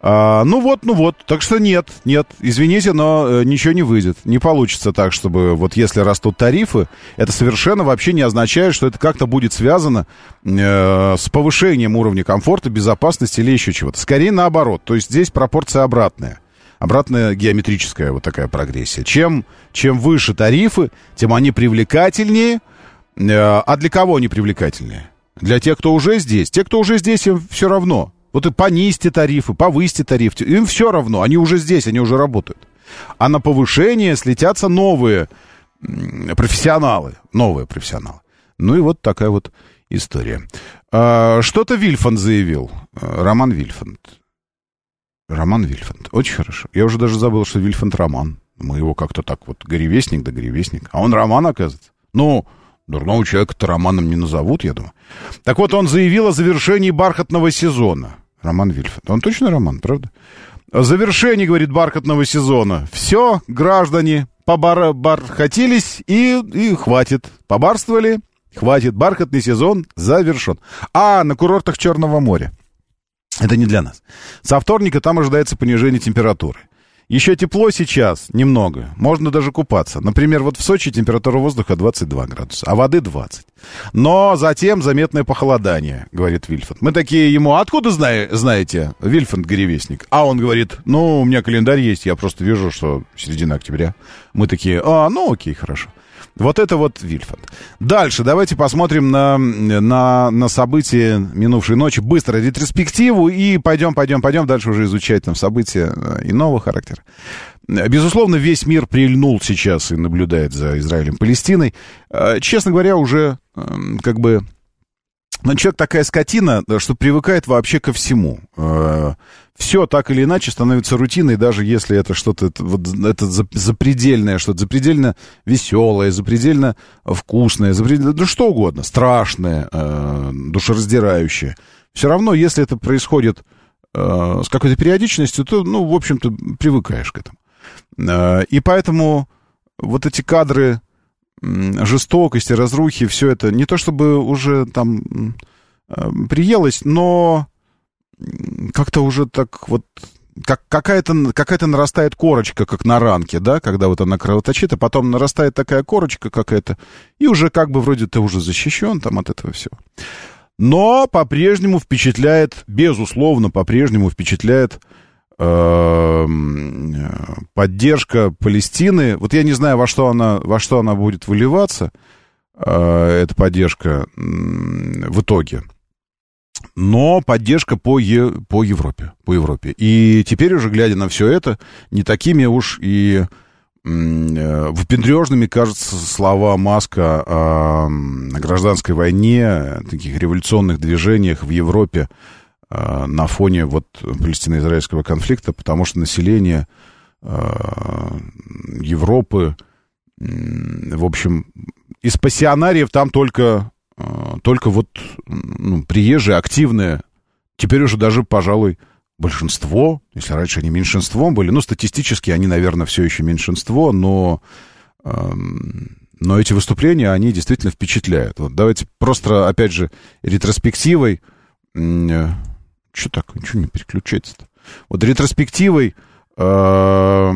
[SPEAKER 1] А, ну вот, ну вот. Так что нет, нет, извините, но э, ничего не выйдет. Не получится так, чтобы вот если растут тарифы, это совершенно вообще не означает, что это как-то будет связано э, с повышением уровня комфорта, безопасности или еще чего-то. Скорее наоборот. То есть здесь пропорция обратная. Обратная геометрическая вот такая прогрессия. Чем, чем выше тарифы, тем они привлекательнее. Э, а для кого они привлекательнее? Для тех, кто уже здесь. Те, кто уже здесь, им все равно. Вот и понизьте тарифы, повысьте тариф. Им все равно, они уже здесь, они уже работают. А на повышение слетятся новые профессионалы. Новые профессионалы. Ну и вот такая вот история. А, что-то Вильфанд заявил. А, Роман Вильфанд. Роман Вильфанд. Очень хорошо. Я уже даже забыл, что Вильфанд Роман. Мы его как-то так вот, горевестник да горевестник. А он Роман, оказывается. Ну, дурного человека-то Романом не назовут, я думаю. Так вот, он заявил о завершении бархатного сезона. Роман Вильфанд. Он точно Роман, правда? Завершение, говорит, бархатного сезона. Все, граждане, побархатились и, и хватит. Побарствовали, хватит. Бархатный сезон завершен. А, на курортах Черного моря. Это не для нас. Со вторника там ожидается понижение температуры. Еще тепло сейчас, немного. Можно даже купаться. Например, вот в Сочи температура воздуха 22 градуса, а воды 20. Но затем заметное похолодание, говорит Вильфанд. Мы такие ему, откуда зна- знаете, Вильфанд Горевестник? А он говорит, ну, у меня календарь есть, я просто вижу, что середина октября. Мы такие, а, ну окей, хорошо. Вот это вот Вильфанд. Дальше давайте посмотрим на, на, на события минувшей ночи. Быстро ретроспективу и пойдем, пойдем, пойдем дальше уже изучать там события э, иного характера. Безусловно, весь мир прильнул сейчас и наблюдает за Израилем, Палестиной. Э, честно говоря, уже эм, как бы но человек такая скотина, что привыкает вообще ко всему. Э, Все так или иначе становится рутиной, даже если это что-то, вот, это запредельное, что-то запредельно веселое, запредельно вкусное, запредельно, да что угодно, страшное, э, душераздирающее. Все равно, если это происходит э, с какой-то периодичностью, то, ну, в общем-то, привыкаешь к этому. И поэтому вот эти кадры жестокости, разрухи, все это не то чтобы уже там э, приелось, но как-то уже так вот как, какая-то, какая-то нарастает корочка, как на ранке, да, когда вот она кровоточит, а потом нарастает такая корочка какая-то, и уже как бы вроде ты уже защищен там от этого всего. Но по-прежнему впечатляет, безусловно, по-прежнему впечатляет поддержка Палестины. Вот я не знаю, во что она, во что она будет выливаться, э, эта поддержка в итоге. Но поддержка по, е, по Европе, по Европе. И теперь уже, глядя на все это, не такими уж и э, выпендрежными, кажется, слова Маска о гражданской войне, таких революционных движениях в Европе, на фоне вот палестино-израильского конфликта, потому что население э, Европы, в общем, из пассионариев там только, э, только вот ну, приезжие, активные, теперь уже даже, пожалуй, большинство, если раньше они меньшинством были, ну, статистически они, наверное, все еще меньшинство, но, эм, но эти выступления, они действительно впечатляют. Вот давайте просто, опять же, ретроспективой что так? Ничего не переключается-то. Вот ретроспективой э,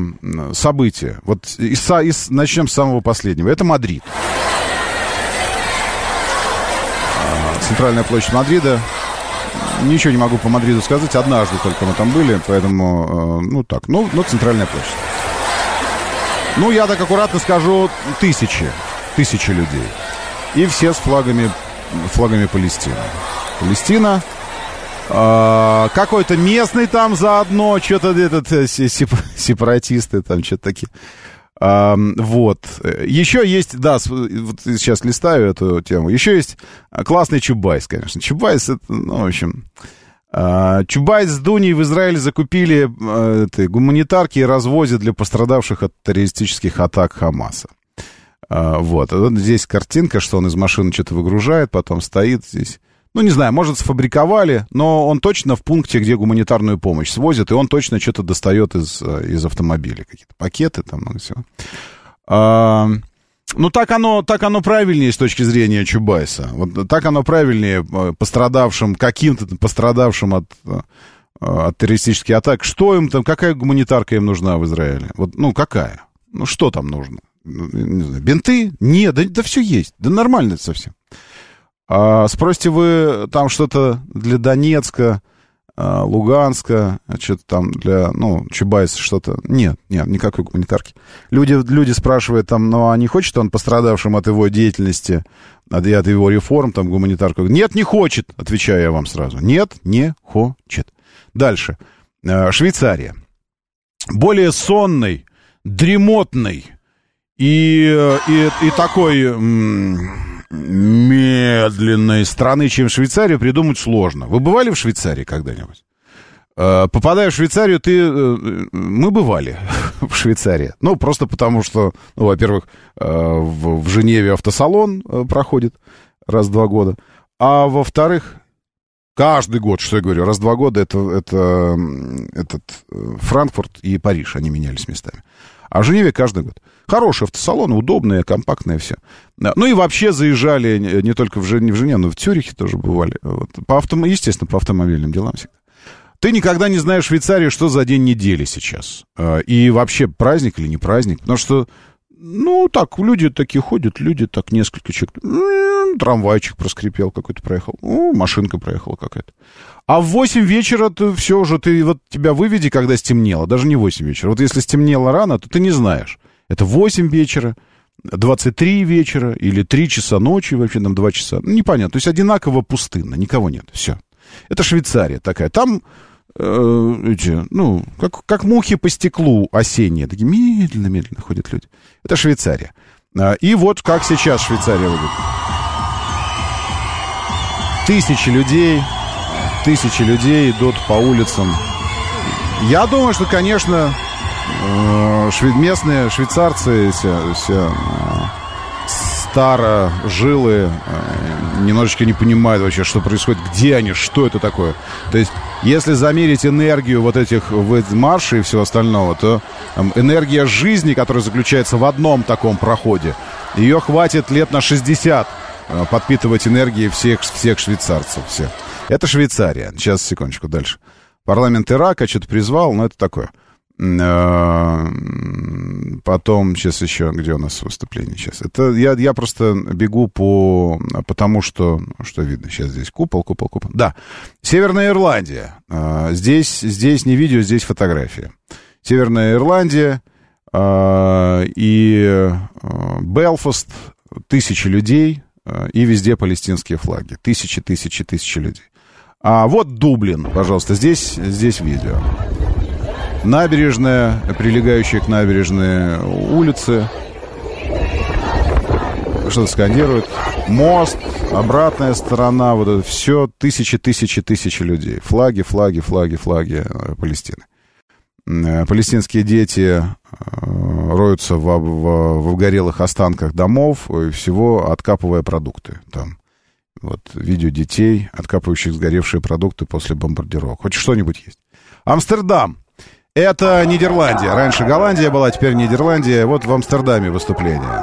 [SPEAKER 1] события. Вот из, из, начнем с самого последнего. Это Мадрид. А, центральная площадь Мадрида. Ничего не могу по Мадриду сказать. Однажды только мы там были, поэтому, э, ну так, ну, ну, центральная площадь. Ну, я так аккуратно скажу, тысячи, тысячи людей. и все с флагами, флагами Палестины. Палестина, а, какой-то местный там заодно, что-то этот э, сепаратисты там что-то такие. А, вот. Еще есть, да, вот сейчас листаю эту тему. Еще есть классный Чубайс, конечно. Чубайс, это, ну, в общем... А, Чубайс с Дуней в Израиле закупили а, это, гуманитарки и развозят для пострадавших от террористических атак Хамаса. А, вот здесь картинка, что он из машины что-то выгружает, потом стоит здесь ну, не знаю, может, сфабриковали, но он точно в пункте, где гуманитарную помощь свозят, и он точно что-то достает из, э, из автомобиля, какие-то пакеты там, ну, все. А, ну, так оно, так оно правильнее с точки зрения Чубайса. Вот так оно правильнее э, пострадавшим, каким-то пострадавшим от, э, от террористических атак. Что им там, какая гуманитарка им нужна в Израиле? Вот, ну, какая? Ну, что там нужно? Ну, не знаю, бинты? Нет, да, да все есть. Да нормально это совсем. А спросите вы там что-то для Донецка, а, Луганска, что-то там для, ну, Чубайса что-то. Нет, нет, никакой гуманитарки. Люди, люди спрашивают там, ну, а не хочет он пострадавшим от его деятельности, от, от его реформ, там, гуманитарку? Нет, не хочет, отвечаю я вам сразу. Нет, не хочет. Дальше. А, Швейцария. Более сонный, дремотный и, и, и такой медленной страны, чем Швейцарию, придумать сложно. Вы бывали в Швейцарии когда-нибудь? Э, попадая в Швейцарию, ты... Э, мы бывали в Швейцарии. Ну, просто потому что, ну, во-первых, э, в Женеве автосалон проходит раз в два года. А во-вторых, каждый год, что я говорю, раз в два года это, это этот Франкфурт и Париж, они менялись местами. А Женеве каждый год. Хорошие автосалоны, удобные, компактные, все. Ну и вообще заезжали не только в Жене, в Жене но и в Цюрихе тоже бывали. Вот. По автом... Естественно, по автомобильным делам всегда. Ты никогда не знаешь в Швейцарии, что за день недели сейчас. А, и вообще праздник или не праздник. Потому что, ну, так, люди такие ходят, люди так несколько человек. Трамвайчик проскрипел какой-то проехал. Ну, машинка проехала какая-то. А в 8 вечера ты все уже, ты вот тебя выведи, когда стемнело. Даже не 8 вечера. Вот если стемнело рано, то ты не знаешь. Это 8 вечера, 23 вечера или 3 часа ночи, вообще там 2 часа. Ну, непонятно. То есть одинаково пустынно, никого нет. Все. Это Швейцария такая. Там э, эти, ну, как, как мухи по стеклу осенние. Такие медленно-медленно ходят люди. Это Швейцария. А, и вот как сейчас Швейцария выглядит. Тысячи людей, тысячи людей идут по улицам. Я думаю, что, конечно, Э, шве- местные швейцарцы все, все э, старожилые э, немножечко не понимают вообще, что происходит, где они, что это такое. То есть, если замерить энергию вот этих маршей и всего остального, то энергия жизни, которая заключается в одном таком проходе, ее хватит лет на 60 подпитывать энергией всех, всех швейцарцев. Все. Это Швейцария. Сейчас, секундочку, дальше. Парламент Ирака что-то призвал, но это такое. Э, потом, сейчас еще, где у нас выступление сейчас? Это я, я просто бегу по, потому что, что видно, сейчас здесь купол, купол, купол. Да, Северная Ирландия. Э, здесь, здесь не видео, здесь фотография. Северная Ирландия э, и Белфаст, тысячи людей, и везде палестинские флаги. Тысячи, тысячи, тысячи людей. А вот Дублин, пожалуйста, здесь, здесь видео набережная, прилегающая к набережной улицы. Что-то сканируют. Мост, обратная сторона, вот это все, тысячи, тысячи, тысячи людей. Флаги, флаги, флаги, флаги э, Палестины. Э, палестинские дети э, роются в, в, в горелых останках домов и всего откапывая продукты там. Вот видео детей, откапывающих сгоревшие продукты после бомбардировок. Хоть что-нибудь есть. Амстердам. Это Нидерландия. Раньше Голландия была, теперь Нидерландия. Вот в Амстердаме выступление.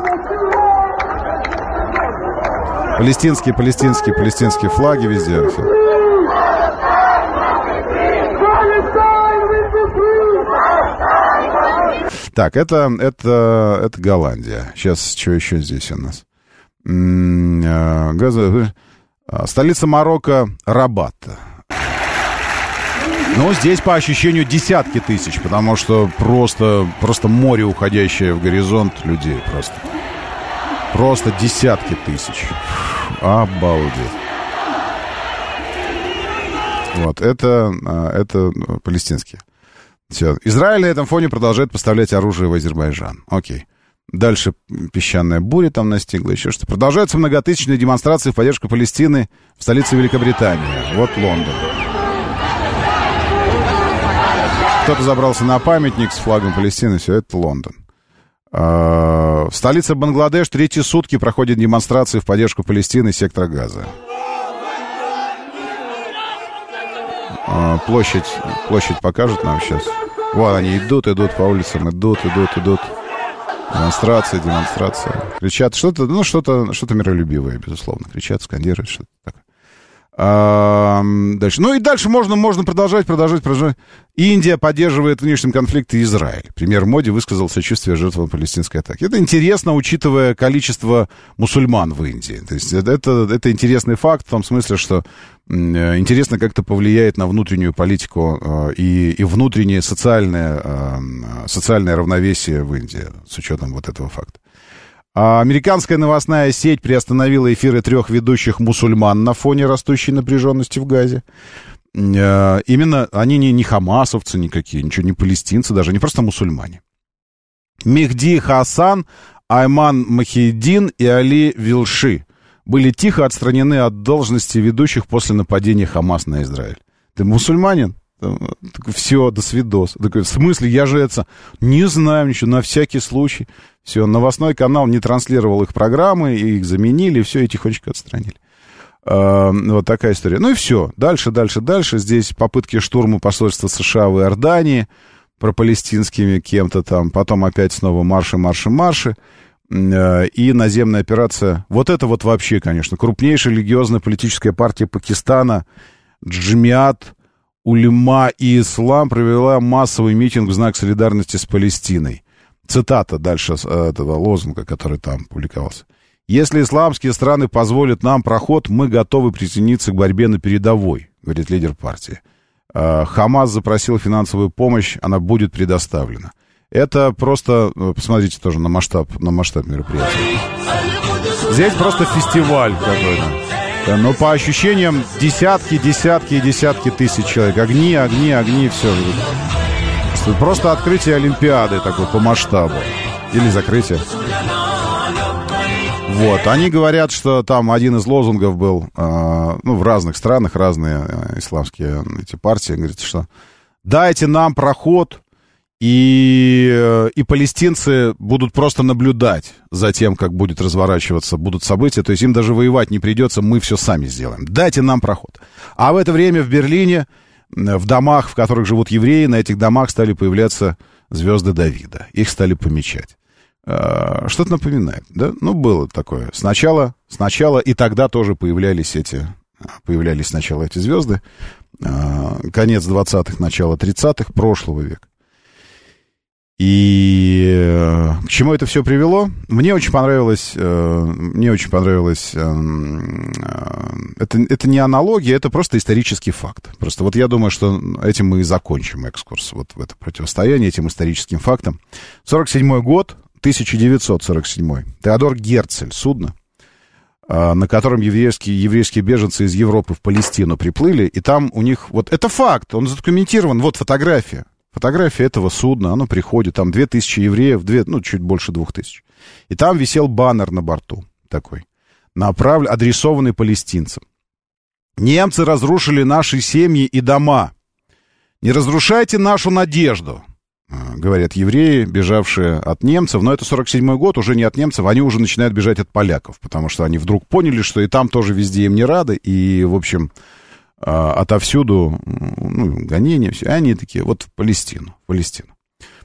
[SPEAKER 1] Палестинские, палестинские, палестинские флаги везде. Так, это, это, это Голландия. Сейчас, что еще здесь у нас? Э, э, столица Марокко Рабат. Ну, здесь по ощущению десятки тысяч, потому что просто, просто море, уходящее в горизонт людей просто. Просто десятки тысяч. Обалдеть. Вот, это, а, это палестинские. Все. Израиль на этом фоне продолжает поставлять оружие в Азербайджан. Окей. Дальше песчаная буря там настигла, еще что. Продолжаются многотысячные демонстрации в поддержку Палестины в столице Великобритании. Вот Лондон. Кто-то забрался на памятник с флагом Палестины, все, это Лондон. А, в столице Бангладеш третьи сутки проходят демонстрации в поддержку Палестины и сектора Газа. А, площадь, площадь покажут нам сейчас. Вот они идут, идут по улицам, идут, идут, идут. Демонстрация, демонстрация. Кричат что-то, ну, что-то, что-то миролюбивое, безусловно. Кричат, скандируют, что-то такое. Дальше. Ну и дальше можно, можно продолжать, продолжать, продолжать. Индия поддерживает в внешнем конфликте Израиль. Премьер Моди высказал сочувствие жертвам палестинской атаки. Это интересно, учитывая количество мусульман в Индии. То есть это, это интересный факт в том смысле, что интересно как-то повлияет на внутреннюю политику э, и, и внутреннее социальное, э, социальное равновесие в Индии с учетом вот этого факта. А американская новостная сеть приостановила эфиры трех ведущих мусульман на фоне растущей напряженности в Газе. Э, именно они не, не хамасовцы никакие, ничего, не палестинцы даже, они просто мусульмане. Мехди Хасан, Айман Махидин и Али Вилши были тихо отстранены от должности ведущих после нападения Хамас на Израиль. Ты мусульманин? Все, до свидос. Такой, в смысле, я же это... Не знаю ничего, на всякий случай. Все, новостной канал не транслировал их программы, и их заменили, все, и тихонечко отстранили. А, вот такая история. Ну и все. Дальше, дальше, дальше. Здесь попытки штурма посольства США в Иордании, пропалестинскими кем-то там. Потом опять снова марши, марши, марши. А, и наземная операция. Вот это вот вообще, конечно, крупнейшая религиозная политическая партия Пакистана, Джмиат, Улема и Ислам провела массовый митинг в знак солидарности с Палестиной. Цитата дальше э, этого лозунга, который там публиковался. «Если исламские страны позволят нам проход, мы готовы присоединиться к борьбе на передовой», говорит лидер партии. «Э, Хамас запросил финансовую помощь, она будет предоставлена. Это просто, э, посмотрите тоже на масштаб, на масштаб мероприятия. Здесь просто фестиваль какой-то. Но по ощущениям десятки, десятки и десятки тысяч человек. Огни, огни, огни, все. Просто открытие Олимпиады такое по масштабу. Или закрытие. Вот, они говорят, что там один из лозунгов был, э, ну, в разных странах, разные э, исламские эти партии, говорит, что дайте нам проход, и, и палестинцы будут просто наблюдать за тем, как будет разворачиваться, будут события, то есть им даже воевать не придется, мы все сами сделаем. Дайте нам проход. А в это время в Берлине в домах, в которых живут евреи, на этих домах стали появляться звезды Давида. Их стали помечать. А, что-то напоминает, да? Ну, было такое. Сначала, сначала и тогда тоже появлялись эти, появлялись сначала эти звезды. А, конец 20-х, начало 30-х прошлого века. И э, к чему это все привело? Мне очень понравилось, э, мне очень понравилось, э, это, это не аналогия, это просто исторический факт. Просто вот я думаю, что этим мы и закончим экскурс вот в это противостояние, этим историческим фактом. 47 год, 1947. Теодор Герцель, судно, на котором еврейские, еврейские беженцы из Европы в Палестину приплыли, и там у них, вот это факт, он задокументирован, вот фотография. Фотография этого судна, оно приходит, там 2000 евреев, 2, ну, чуть больше 2000. И там висел баннер на борту такой, направлен, адресованный палестинцам. Немцы разрушили наши семьи и дома. Не разрушайте нашу надежду, а, говорят евреи, бежавшие от немцев. Но это 47-й год, уже не от немцев, они уже начинают бежать от поляков, потому что они вдруг поняли, что и там тоже везде им не рады, и, в общем, а, отовсюду ну, гонения, все, они такие, вот в Палестину, в Палестину.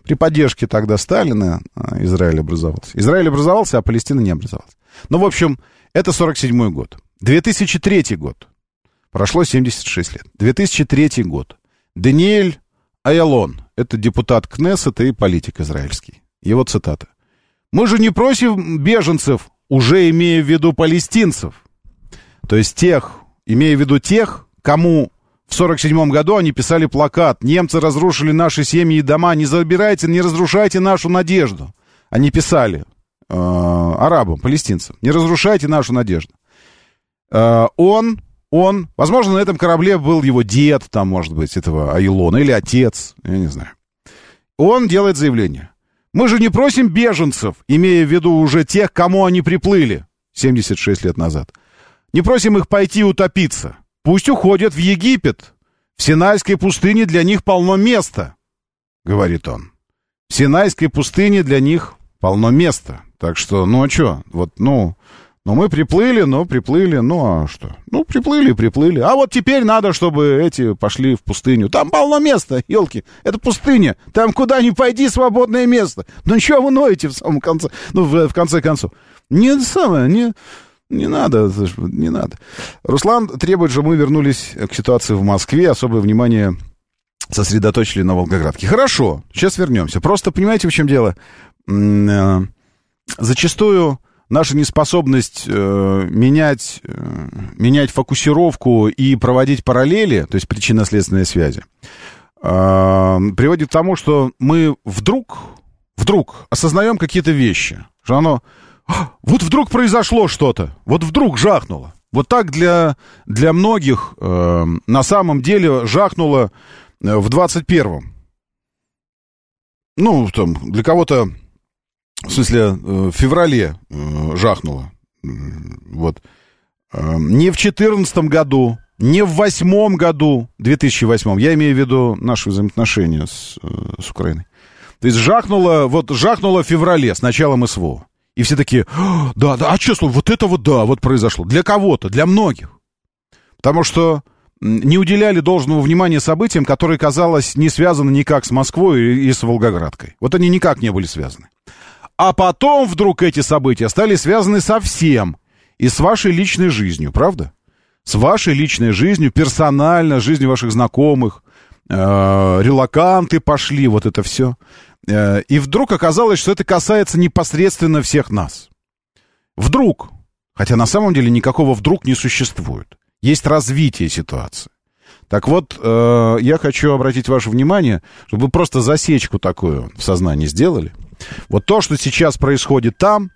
[SPEAKER 1] При поддержке тогда Сталина а, Израиль образовался. Израиль образовался, а Палестина не образовалась. Ну, в общем, это 47 год. 2003 год. Прошло 76 лет. 2003 год. Даниэль Аялон, это депутат Кнессета и политик израильский. Его цитата. «Мы же не просим беженцев, уже имея в виду палестинцев». То есть тех, имея в виду тех, кому в 47 году они писали плакат «Немцы разрушили наши семьи и дома, не забирайте, не разрушайте нашу надежду». Они писали э, арабам, палестинцам, не разрушайте нашу надежду. Э, он, он, возможно, на этом корабле был его дед, там, может быть, этого Айлона, или отец, я не знаю. Он делает заявление. Мы же не просим беженцев, имея в виду уже тех, кому они приплыли 76 лет назад. Не просим их пойти утопиться. Пусть уходят в Египет. В Синайской пустыне для них полно места, говорит он. В Синайской пустыне для них полно места. Так что, ну а что? Вот, ну, ну мы приплыли, но приплыли, ну а что? Ну, приплыли, приплыли. А вот теперь надо, чтобы эти пошли в пустыню. Там полно места, елки. Это пустыня. Там куда ни пойди, свободное место. Ну чего вы ноете в самом конце? Ну, в, в конце концов. Не самое, не... Не надо, не надо. Руслан требует, чтобы мы вернулись к ситуации в Москве. Особое внимание сосредоточили на Волгоградке. Хорошо, сейчас вернемся. Просто понимаете, в чем дело? Э, зачастую наша неспособность э, менять, э, менять фокусировку и проводить параллели, то есть причинно-следственные связи, приводит к тому, что мы вдруг, вдруг осознаем какие-то вещи, что оно вот вдруг произошло что-то, вот вдруг жахнуло. Вот так для, для многих э, на самом деле жахнуло э, в 21-м. Ну, там, для кого-то, в смысле, э, в феврале э, жахнуло. Вот. Э, не в 14 году, не в восьмом году, 2008, я имею в виду наши взаимоотношения с, э, с Украиной. То есть жахнуло, вот жахнуло в феврале с началом СВО. И все такие, да, да, а слово, вот это вот да, вот произошло. Для кого-то, для многих. Потому что не уделяли должного внимания событиям, которые, казалось, не связаны никак с Москвой и с Волгоградкой. Вот они никак не были связаны. А потом вдруг эти события стали связаны со всем. И с вашей личной жизнью, правда? С вашей личной жизнью, персонально, жизнью ваших знакомых. Э, релаканты пошли, вот это все. Э, и вдруг оказалось, что это касается непосредственно всех нас. Вдруг. Хотя на самом деле никакого вдруг не существует. Есть развитие ситуации. Так вот, э, я хочу обратить ваше внимание, чтобы вы просто засечку такую в сознании сделали. Вот то, что сейчас происходит там,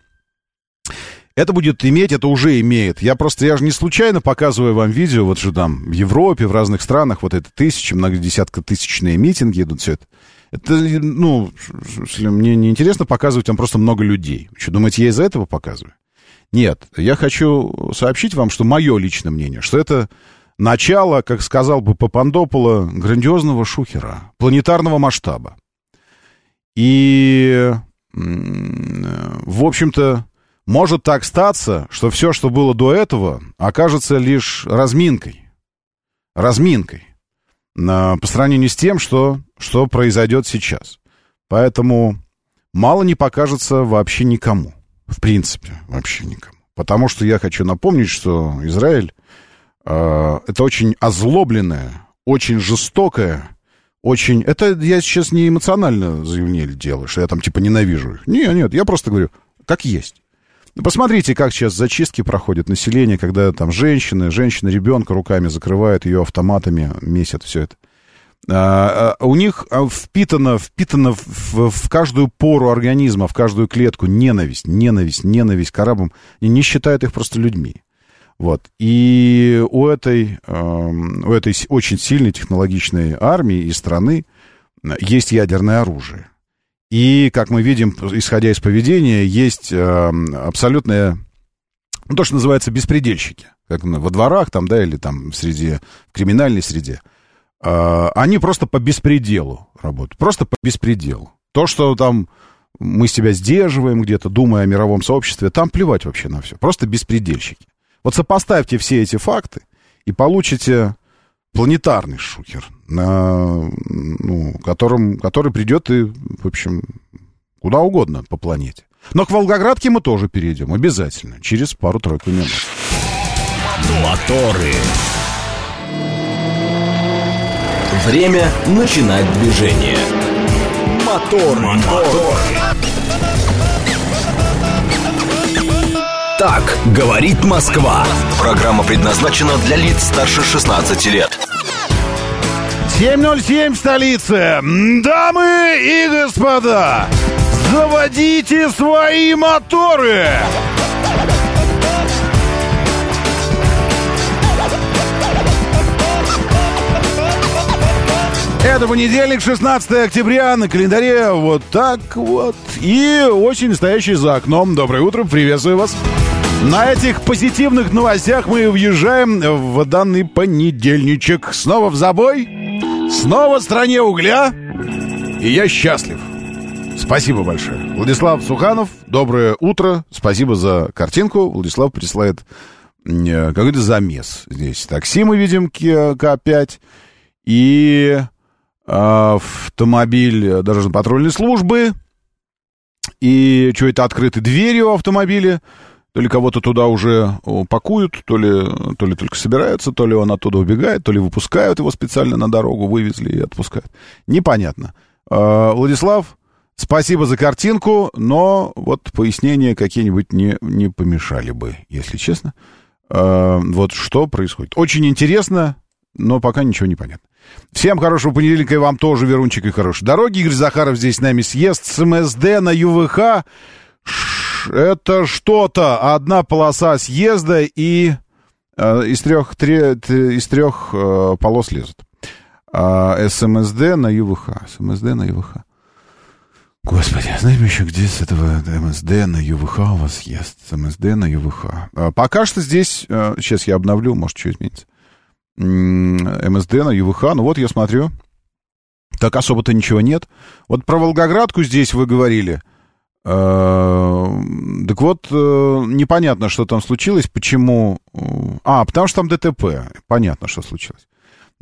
[SPEAKER 1] это будет иметь, это уже имеет. Я просто, я же не случайно показываю вам видео, вот же там в Европе, в разных странах, вот это тысячи, многодесятка тысячные митинги идут, все это. Это, ну, мне не интересно показывать вам просто много людей. Что, думаете, я из-за этого показываю? Нет, я хочу сообщить вам, что мое личное мнение, что это начало, как сказал бы Папандополо, грандиозного шухера, планетарного масштаба. И, в общем-то, может так статься, что все, что было до этого, окажется лишь разминкой. Разминкой. По сравнению с тем, что что произойдет сейчас. Поэтому мало не покажется вообще никому. В принципе, вообще никому. Потому что я хочу напомнить, что Израиль э, это очень озлобленная, очень жестокая, очень... Это я сейчас не эмоционально заявление делаю, что я там типа ненавижу их. Нет, нет, я просто говорю, как есть. Посмотрите, как сейчас зачистки проходят население, когда там женщины, женщина ребенка руками закрывают ее автоматами, месят все это. А, а, у них а, впитано, впитано в, в каждую пору организма, в каждую клетку ненависть, ненависть, ненависть к арабам. И не считают их просто людьми. Вот. И у этой, у этой очень сильной технологичной армии и страны есть ядерное оружие. И, как мы видим, исходя из поведения, есть абсолютное, ну, то, что называется беспредельщики. Как во дворах там, да, или там в среде, в криминальной среде. А, они просто по беспределу работают. Просто по беспределу. То, что там мы себя сдерживаем где-то, думая о мировом сообществе, там плевать вообще на все. Просто беспредельщики. Вот сопоставьте все эти факты и получите планетарный шухер, на, ну, которым, который придет и, в общем, куда угодно по планете. Но к Волгоградке мы тоже перейдем, обязательно, через пару-тройку минут.
[SPEAKER 3] Моторы. Время начинать движение. Мотор, мотор. Так говорит Москва. Программа предназначена для лиц старше 16 лет.
[SPEAKER 1] 7.07 в столице. Дамы и господа, Заводите свои моторы! Это понедельник, 16 октября, на календаре вот так вот. И очень стоящий за окном. Доброе утро, приветствую вас. На этих позитивных новостях мы въезжаем в данный понедельничек. Снова в забой, снова в стране угля, и я счастлив. Спасибо большое. Владислав Суханов, доброе утро. Спасибо за картинку. Владислав присылает э, какой-то замес здесь. Такси мы видим К5 и автомобиль дорожно-патрульной службы, и что это открыты у автомобиля, то ли кого-то туда уже пакуют, то ли, то ли только собираются, то ли он оттуда убегает, то ли выпускают его специально на дорогу, вывезли и отпускают. Непонятно. А, Владислав, спасибо за картинку, но вот пояснения какие-нибудь не, не помешали бы, если честно. А, вот что происходит. Очень интересно, но пока ничего не понятно. Всем хорошего понедельника и вам тоже, Верунчик, и хорошей дороги. Игорь Захаров здесь с нами съезд с МСД на ЮВХ. Это что-то. Одна полоса съезда и э, из трех, три, из трех э, полос лезут. А, СМСД на ЮВХ. СМСД на ЮВХ. Господи, знаем еще, где с этого МСД на ЮВХ у вас съезд? СМСД на ЮВХ. А, пока что здесь, э, сейчас я обновлю, может, что изменится. МСД на ЮВХ. Ну вот я смотрю, так особо-то ничего нет. Вот про Волгоградку здесь вы говорили. Э, так вот, э, непонятно, что там случилось, почему... Э, а, потому что там ДТП. Понятно, что случилось.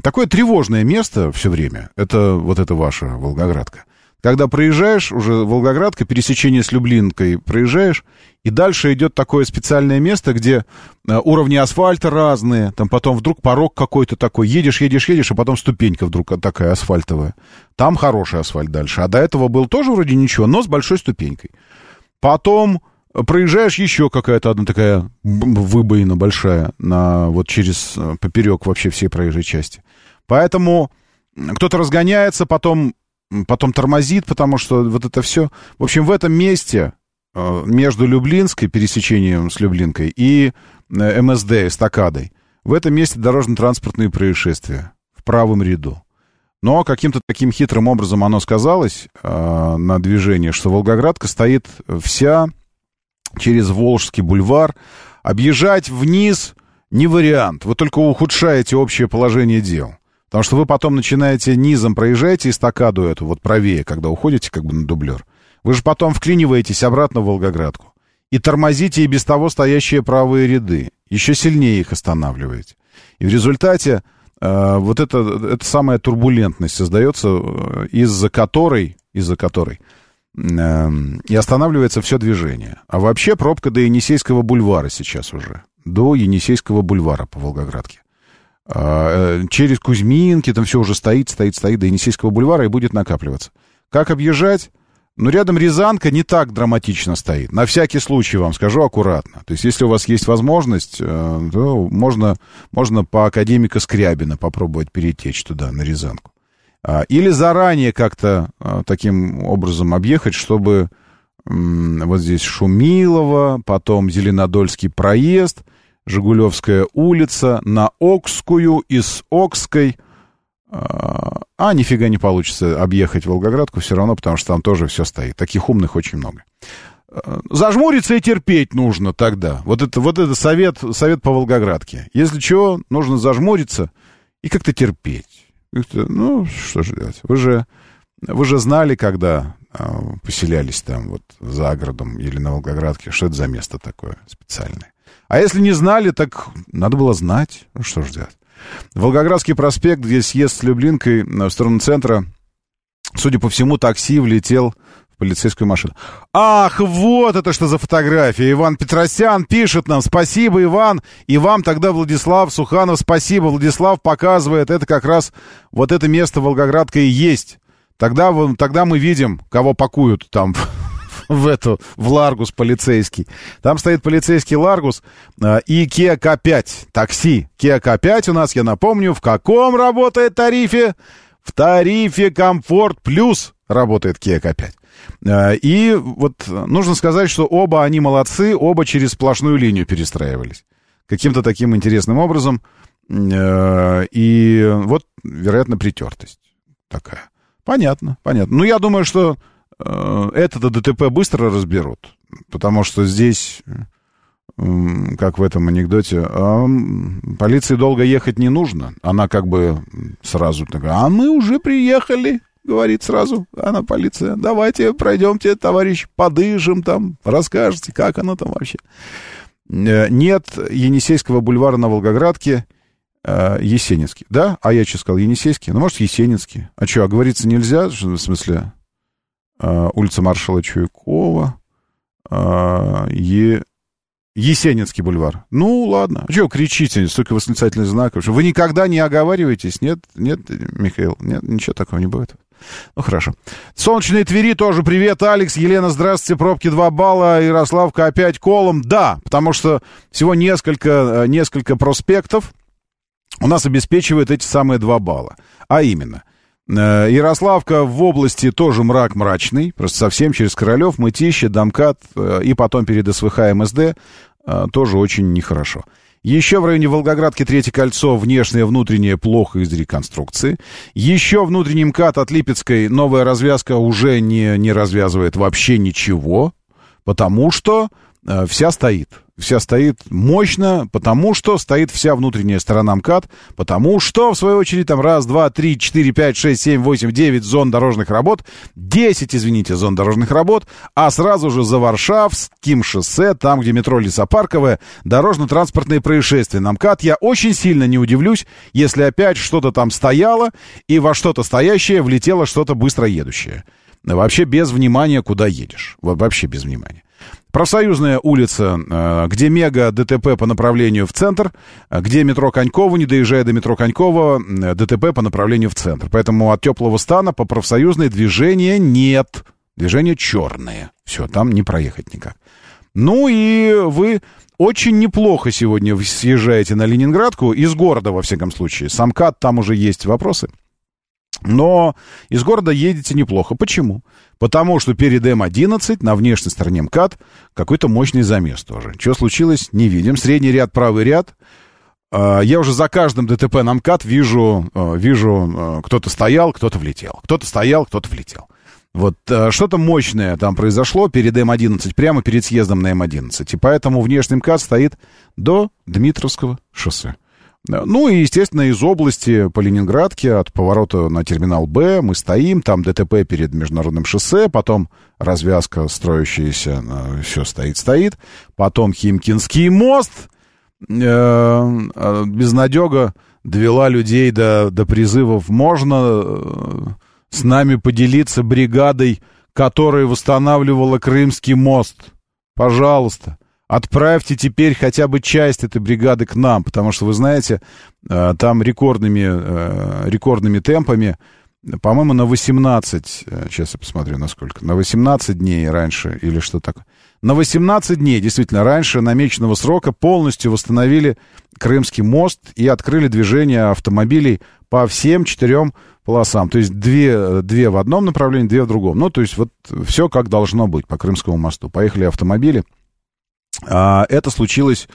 [SPEAKER 1] Такое тревожное место все время. Это вот это ваша Волгоградка. Когда проезжаешь, уже Волгоградка, пересечение с Люблинкой проезжаешь, и дальше идет такое специальное место, где э, уровни асфальта разные, там потом вдруг порог какой-то такой, едешь, едешь, едешь, а потом ступенька вдруг такая асфальтовая. Там хороший асфальт дальше. А до этого был тоже вроде ничего, но с большой ступенькой. Потом проезжаешь еще какая-то одна такая выбоина большая на, вот через э, поперек вообще всей проезжей части. Поэтому кто-то разгоняется, потом потом тормозит, потому что вот это все... В общем, в этом месте э, между Люблинской, пересечением с Люблинкой, и э, МСД, эстакадой, в этом месте дорожно-транспортные происшествия в правом ряду. Но каким-то таким хитрым образом оно сказалось э, на движении, что Волгоградка стоит вся через Волжский бульвар. Объезжать вниз не вариант. Вы только ухудшаете общее положение дел. Потому что вы потом начинаете низом проезжаете эстакаду эту, вот правее, когда уходите как бы на дублер. Вы же потом вклиниваетесь обратно в Волгоградку. И тормозите и без того стоящие правые ряды. Еще сильнее их останавливаете. И в результате э, вот это, это самая турбулентность создается, э, из-за которой, из-за которой э, и останавливается все движение. А вообще пробка до Енисейского бульвара сейчас уже. До Енисейского бульвара по Волгоградке. А, э, через Кузьминки, там все уже стоит, стоит, стоит до Енисейского бульвара и будет накапливаться. Как объезжать? Ну, рядом Рязанка не так драматично стоит. На всякий случай вам скажу аккуратно. То есть, если у вас есть возможность, э, то можно, можно по академика Скрябина попробовать перетечь туда, на Рязанку. А, или заранее как-то э, таким образом объехать, чтобы вот здесь Шумилова, потом Зеленодольский проезд — Жигулевская улица, на Окскую, из Окской. А, а, нифига не получится объехать Волгоградку все равно, потому что там тоже все стоит. Таких умных очень много. А, зажмуриться и терпеть нужно тогда. Вот это, вот это совет, совет по Волгоградке. Если чего, нужно зажмуриться и как-то терпеть. Ну, что же делать? Вы же, вы же знали, когда а, поселялись там вот за городом или на Волгоградке, что это за место такое специальное. А если не знали, так надо было знать. Ну, что ж делать. Волгоградский проспект, где съезд с Люблинкой в сторону центра, судя по всему, такси влетел в полицейскую машину. Ах, вот это что за фотография. Иван Петросян пишет нам. Спасибо, Иван. И вам тогда Владислав Суханов. Спасибо. Владислав показывает. Это как раз вот это место Волгоградка и есть. Тогда, тогда мы видим, кого пакуют там в эту, в Ларгус полицейский. Там стоит полицейский Ларгус э, и Kia K5, такси. Kia K5 у нас, я напомню, в каком работает тарифе? В тарифе Комфорт Плюс работает Kia K5. Э, и вот нужно сказать, что оба они молодцы, оба через сплошную линию перестраивались. Каким-то таким интересным образом. Э, и вот, вероятно, притертость такая. Понятно, понятно. Ну, я думаю, что э, это ДТП быстро разберут, потому что здесь как в этом анекдоте, а полиции долго ехать не нужно. Она как бы сразу такая, а мы уже приехали, говорит сразу она, полиция. Давайте пройдемте, товарищ, подыжим там, расскажете, как оно там вообще. Э, нет Енисейского бульвара на Волгоградке, э, Есенинский. Да? А я что сказал, Енисейский? Ну, может, Есенинский. А что, оговориться нельзя? В смысле, улица маршала Чуйкова, Е... Есенинский бульвар. Ну, ладно. А что кричите, столько восклицательных знаков? Вы никогда не оговариваетесь? Нет, нет, Михаил, нет, ничего такого не будет. Ну, хорошо. Солнечные Твери тоже привет, Алекс. Елена, здравствуйте. Пробки 2 балла. Ярославка опять колом. Да, потому что всего несколько, э, несколько проспектов у нас обеспечивают эти самые 2 балла. А именно, Ярославка в области тоже мрак мрачный, просто совсем через Королев, Мытище, Домкат э, и потом перед СВХ МСД тоже очень нехорошо. Еще в районе Волгоградки Третье кольцо внешнее, внутреннее плохо из реконструкции. Еще внутренний МКАД от Липецкой новая развязка уже не, не развязывает вообще ничего, потому что э, вся стоит вся стоит мощно, потому что стоит вся внутренняя сторона МКАД, потому что, в свою очередь, там раз, два, три, четыре, пять, шесть, семь, восемь, девять зон дорожных работ, десять, извините, зон дорожных работ, а сразу же за Варшавским шоссе, там, где метро Лесопарковое, дорожно-транспортные происшествия. На МКАД я очень сильно не удивлюсь, если опять что-то там стояло, и во что-то стоящее влетело что-то быстро едущее. Вообще без внимания, куда едешь. Вообще без внимания. Профсоюзная улица, э, где мега ДТП по направлению в центр, э, где метро Конькова, не доезжая до метро Конькова, э, ДТП по направлению в центр. Поэтому от теплого стана по профсоюзной движения нет. Движение черное. Все, там не проехать никак. Ну и вы очень неплохо сегодня съезжаете на Ленинградку, из города, во всяком случае. Самкат, там уже есть вопросы. Но из города едете неплохо. Почему? Потому что перед М11 на внешней стороне МКАД какой-то мощный замес тоже. Что случилось, не видим. Средний ряд, правый ряд. А, я уже за каждым ДТП на МКАД вижу, а, вижу а, кто-то стоял, кто-то влетел. Кто-то стоял, кто-то влетел. Вот что-то мощное там произошло перед М11, прямо перед съездом на М11. И поэтому внешний МКАД стоит до Дмитровского шоссе. Ну и, естественно, из области по Ленинградке, от поворота на терминал Б, мы стоим, там ДТП перед международным шоссе, потом развязка строящаяся, э, все стоит-стоит, потом Химкинский мост, э, э, безнадега довела людей до, до призывов. Можно с нами поделиться бригадой, которая восстанавливала Крымский мост? Пожалуйста отправьте теперь хотя бы часть этой бригады к нам, потому что, вы знаете, э, там рекордными, э, рекордными темпами, по-моему, на 18, э, сейчас я посмотрю, насколько, на 18 дней раньше или что такое. На 18 дней, действительно, раньше намеченного срока полностью восстановили Крымский мост и открыли движение автомобилей по всем четырем полосам. То есть две, две в одном направлении, две в другом. Ну, то есть вот все как должно быть по Крымскому мосту. Поехали автомобили. А это случилось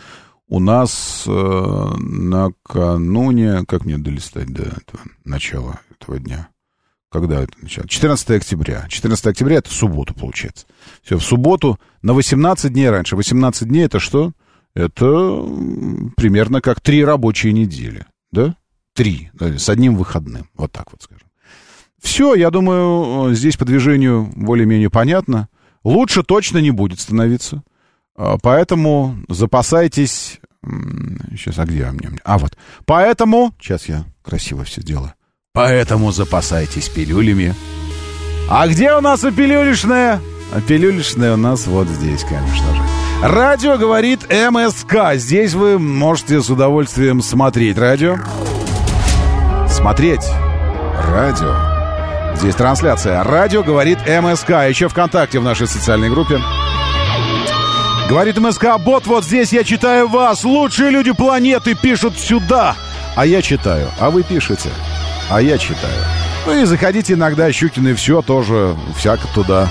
[SPEAKER 1] у нас э, накануне, как мне долистать до этого, начала этого дня? Когда это начало? 14 октября. 14 октября это субботу, получается. Все, в субботу на 18 дней раньше. 18 дней это что? Это примерно как три рабочие недели. Да? Три. С одним выходным. Вот так вот скажем. Все, я думаю, здесь по движению более-менее понятно. Лучше точно не будет становиться. А, поэтому запасайтесь... Сейчас, а где мне? А, вот. Поэтому... Сейчас я красиво все делаю. Поэтому запасайтесь пилюлями. А где у нас пилюлишная? А пилюлишная у нас вот здесь, конечно же. Радио говорит МСК. Здесь вы можете с удовольствием смотреть радио. Смотреть радио. Здесь трансляция. Радио говорит МСК. Еще ВКонтакте в нашей социальной группе. Говорит МСК, бот, вот здесь я читаю вас. Лучшие люди планеты пишут сюда. А я читаю, а вы пишете. А я читаю.
[SPEAKER 4] Ну и заходите иногда, Щукин и все тоже всяко туда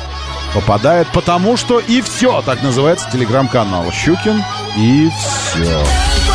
[SPEAKER 4] попадает, потому что и все, так называется телеграм-канал Щукин и все.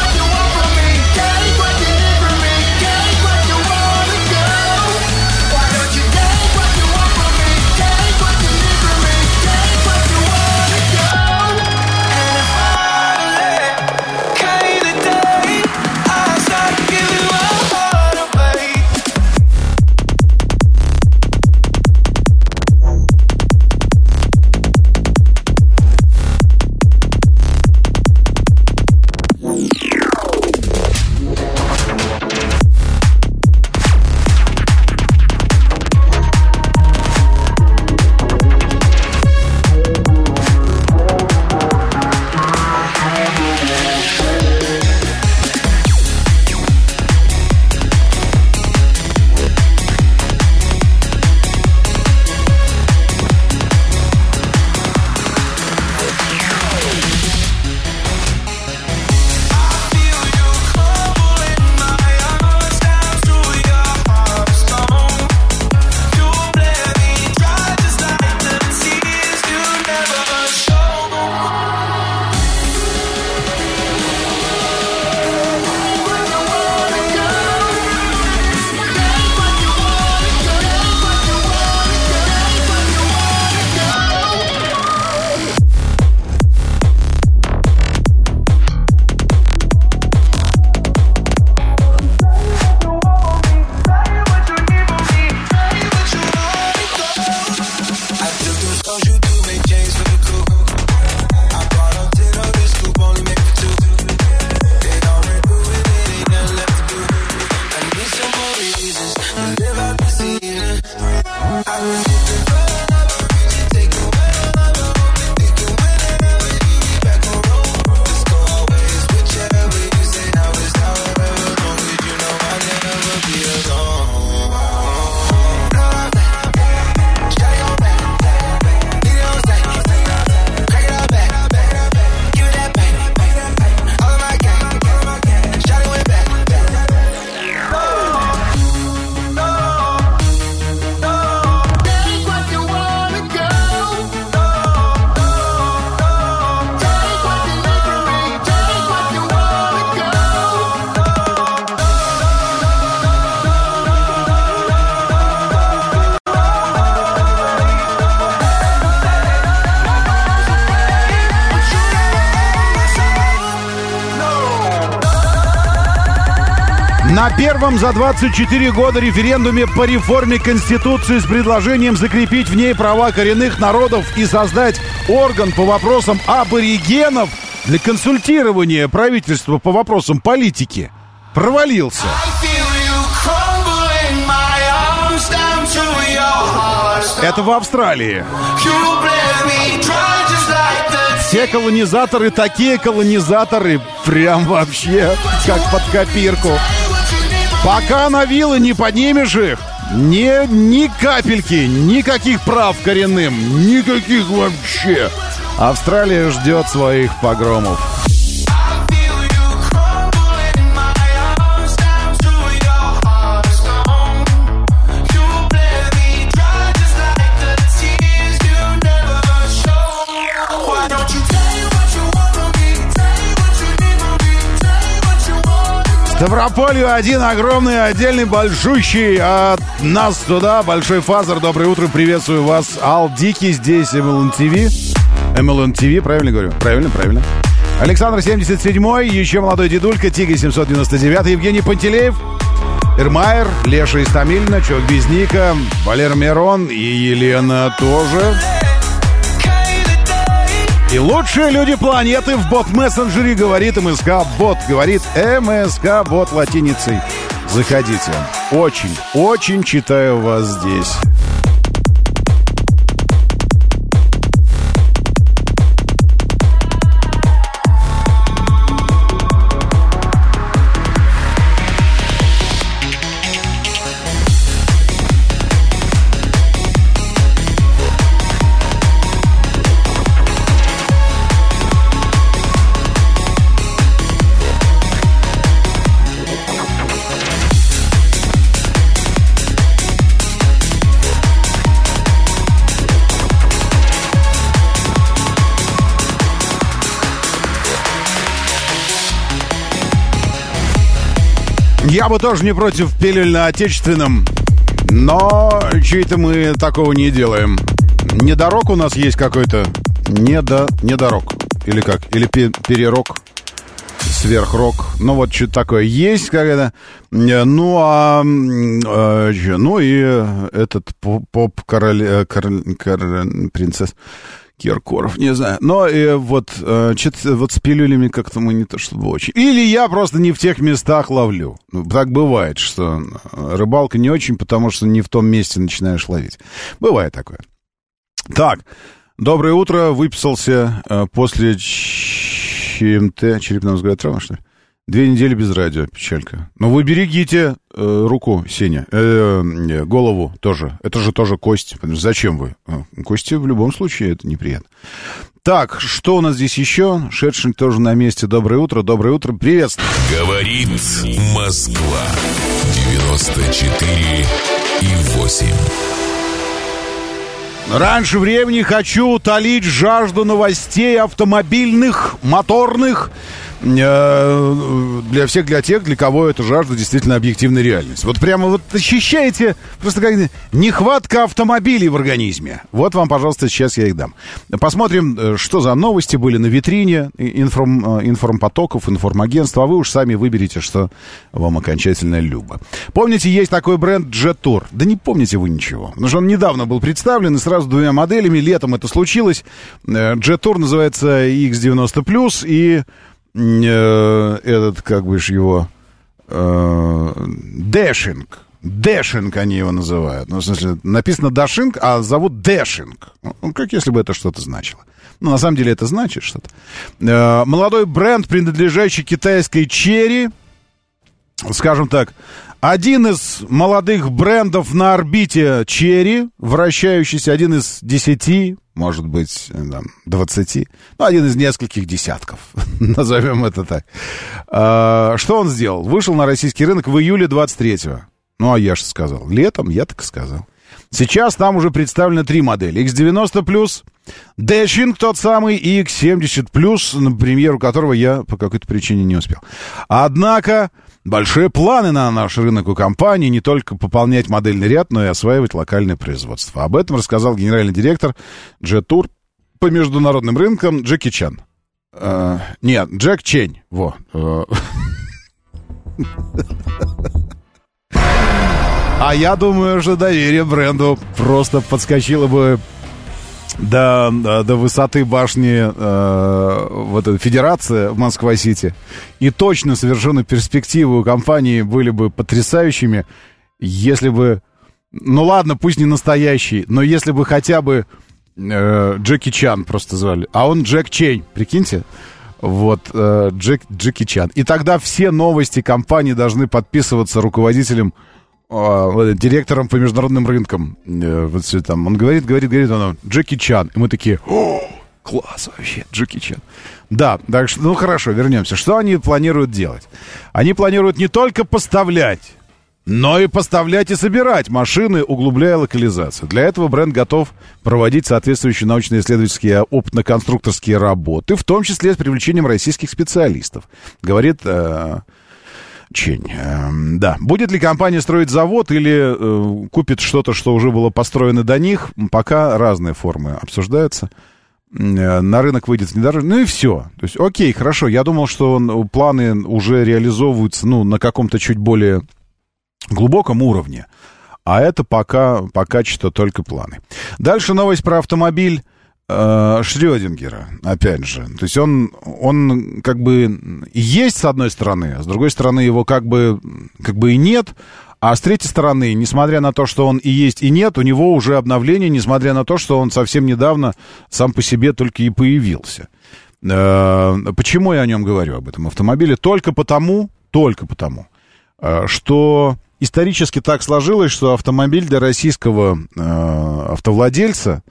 [SPEAKER 4] Первом за 24 года референдуме по реформе Конституции с предложением закрепить в ней права коренных народов и создать орган по вопросам аборигенов для консультирования правительства по вопросам политики провалился. Это в Австралии. Все колонизаторы такие колонизаторы, прям вообще, как под копирку. Пока на вилы не поднимешь их, ни, ни капельки, никаких прав коренным, никаких вообще. Австралия ждет своих погромов. Ставрополью один огромный, отдельный, большущий от нас туда. Большой фазер, доброе утро, приветствую вас. Ал Дикий здесь, MLN TV. MLN TV, правильно говорю? Правильно, правильно. Александр 77-й, еще молодой дедулька, Тига 799 Евгений Пантелеев, Эрмайер, Леша Истамильна, Чок Безника, Валер Мирон и Елена тоже. И лучшие люди планеты в бот-мессенджере говорит МСК Бот. Говорит МСК Бот латиницей. Заходите. Очень, очень читаю вас здесь.
[SPEAKER 1] Я бы тоже не против пилюль на отечественном, но чей-то мы такого не делаем. Недорог у нас есть какой-то. Недо... Недорог. Или как? Или пе перерок сверхрок. Ну, вот что-то такое есть когда Ну, а... Э, ну, и этот поп-король... Э, король, король, принцесс... Киркоров, не знаю. Но и вот, э, вот с пилюлями как-то мы не то чтобы очень. Или я просто не в тех местах ловлю. Ну, так бывает, что э, рыбалка не очень, потому что не в том месте начинаешь ловить. Бывает такое. Так, доброе утро. Выписался э, после ЧМТ, черепно-мозговая травма, что ли? Две недели без радио, печалька. Но вы берегите э, руку, Сеня, э, э, голову тоже. Это же тоже кость. Зачем вы? Э, кости в любом случае это неприятно. Так, что у нас здесь еще? Шершень тоже на месте. Доброе утро, доброе утро. Приветствую.
[SPEAKER 5] Говорит Москва. 94 и 8.
[SPEAKER 1] Раньше времени хочу утолить жажду новостей автомобильных, моторных, для всех, для тех, для кого эта жажда действительно объективная реальность. Вот прямо вот ощущаете просто как нехватка автомобилей в организме. Вот вам, пожалуйста, сейчас я их дам. Посмотрим, э, что за новости были на витрине информ, э, информпотоков, информагентства, а вы уж сами выберите, что вам окончательно любо. Помните, есть такой бренд Jetour? Да не помните вы ничего. Потому что он недавно был представлен, и сразу двумя моделями. Летом это случилось. Jetour называется X90+, и э, этот, как бы ж его, э, Dashing. Dashing они его называют. Ну, в смысле, написано Дашинг, а зовут Dashing. Ну, как если бы это что-то значило. Ну, на самом деле это значит что-то. Э, молодой бренд, принадлежащий китайской черри, скажем так, один из молодых брендов на орбите черри, вращающийся, один из десяти может быть, э, там, 20, ну, один из нескольких десятков, назовем это так. А, что он сделал? Вышел на российский рынок в июле 23-го. Ну, а я что сказал? Летом я так и сказал. Сейчас там уже представлены три модели. X90+, Dashing тот самый, и X70+, на премьеру которого я по какой-то причине не успел. Однако Большие планы на наш рынок у компании, не только пополнять модельный ряд, но и осваивать локальное производство. Об этом рассказал генеральный директор Jet по международным рынкам Джеки Чан. Uh, нет, Джек Чень. Во. Uh. А я думаю, что доверие бренду просто подскочило бы до, до высоты башни э, вот федерации в Москва-Сити. И точно совершенно перспективы у компании были бы потрясающими, если бы... Ну ладно, пусть не настоящий, но если бы хотя бы э, Джеки Чан просто звали. А он Джек Чейн, прикиньте. Вот, э, Джек, Джеки Чан. И тогда все новости компании должны подписываться руководителем директором по международным рынкам. Э, вот все там. Он говорит, говорит, говорит, он Джеки Чан. И мы такие, о, класс вообще, Джеки Чан. Да, так что, ну хорошо, вернемся. Что они планируют делать? Они планируют не только поставлять, но и поставлять и собирать машины, углубляя локализацию. Для этого бренд готов проводить соответствующие научно-исследовательские опытно-конструкторские работы, в том числе с привлечением российских специалистов. Говорит э, Чень. Эм, да. Будет ли компания строить завод или э, купит что-то, что уже было построено до них, пока разные формы обсуждаются. Э, на рынок выйдет внедорожник. Ну и все. То есть, окей, хорошо. Я думал, что он, планы уже реализовываются ну, на каком-то чуть более глубоком уровне. А это пока, пока что только планы. Дальше новость про автомобиль э, Шрёдингера, опять же. То есть он, он как бы есть с одной стороны, а с другой стороны его как бы, как бы и нет. А с третьей стороны, несмотря на то, что он и есть, и нет, у него уже обновление, несмотря на то, что он совсем недавно сам по себе только и появился. Э, почему я о нем говорю, об этом автомобиле? Только потому, только потому, э, что исторически так сложилось, что автомобиль для российского э, автовладельца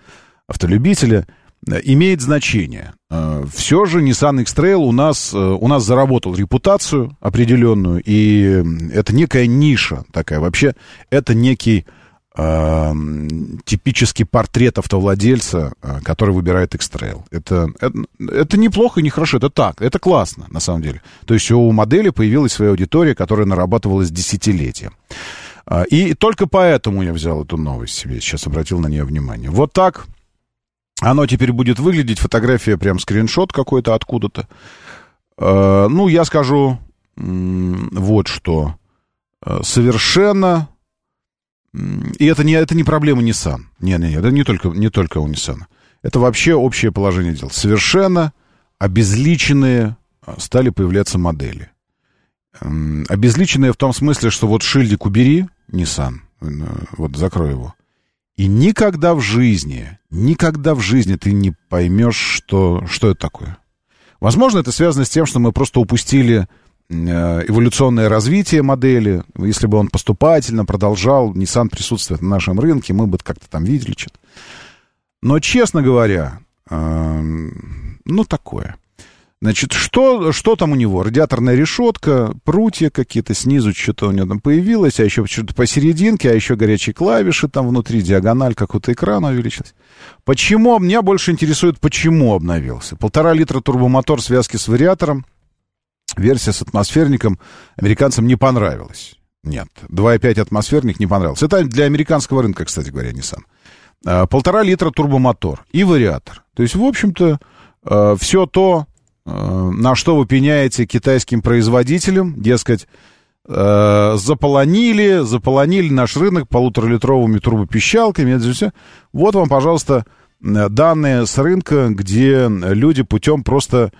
[SPEAKER 1] автолюбителя, э, имеет значение. Э, Все же Nissan X-Trail у нас, э, у нас заработал репутацию определенную, и это некая ниша такая. Вообще, это некий э, типический портрет автовладельца, который выбирает X-Trail. Это, это, это неплохо и не хорошо, это так, это классно, на самом деле. То есть у модели появилась своя аудитория, которая нарабатывалась десятилетия. И только поэтому я взял эту новость себе, сейчас обратил на нее внимание. Вот так оно теперь будет выглядеть, фотография прям скриншот какой-то откуда-то. А, ну, я скажу вот что. А, совершенно... И это не, это не проблема Nissan. Нет, нет, это не только, не только у Nissan. Это вообще общее положение дел. Совершенно обезличенные стали появляться модели. Обезличенные в том смысле, что вот шильдик убери, Nissan, э, вот закрой его. И никогда в жизни, никогда в жизни ты не поймешь, что, что это такое. Возможно, это связано с тем, что мы просто упустили э, эволюционное развитие модели. Если бы он поступательно продолжал, Nissan присутствует на нашем рынке, мы бы как-то там видели что-то. Но, честно говоря, э, ну, такое. Значит, что, что там у него? Радиаторная решетка, прутья какие-то, снизу что-то у него там появилось, а еще что-то посерединке, а еще горячие клавиши там внутри, диагональ какого-то экрана увеличилась. Почему? Меня больше интересует, почему обновился. Полтора литра турбомотор связки с вариатором, версия с атмосферником американцам не понравилась. Нет, 2,5 атмосферник не понравился. Это для американского рынка, кстати говоря, Nissan. А, полтора литра турбомотор и вариатор. То есть, в общем-то, а, все то, на что вы пеняете китайским производителям, дескать, э, заполонили, заполонили наш рынок полуторалитровыми турбопищалками, это все. Вот вам, пожалуйста, данные с рынка, где люди путем просто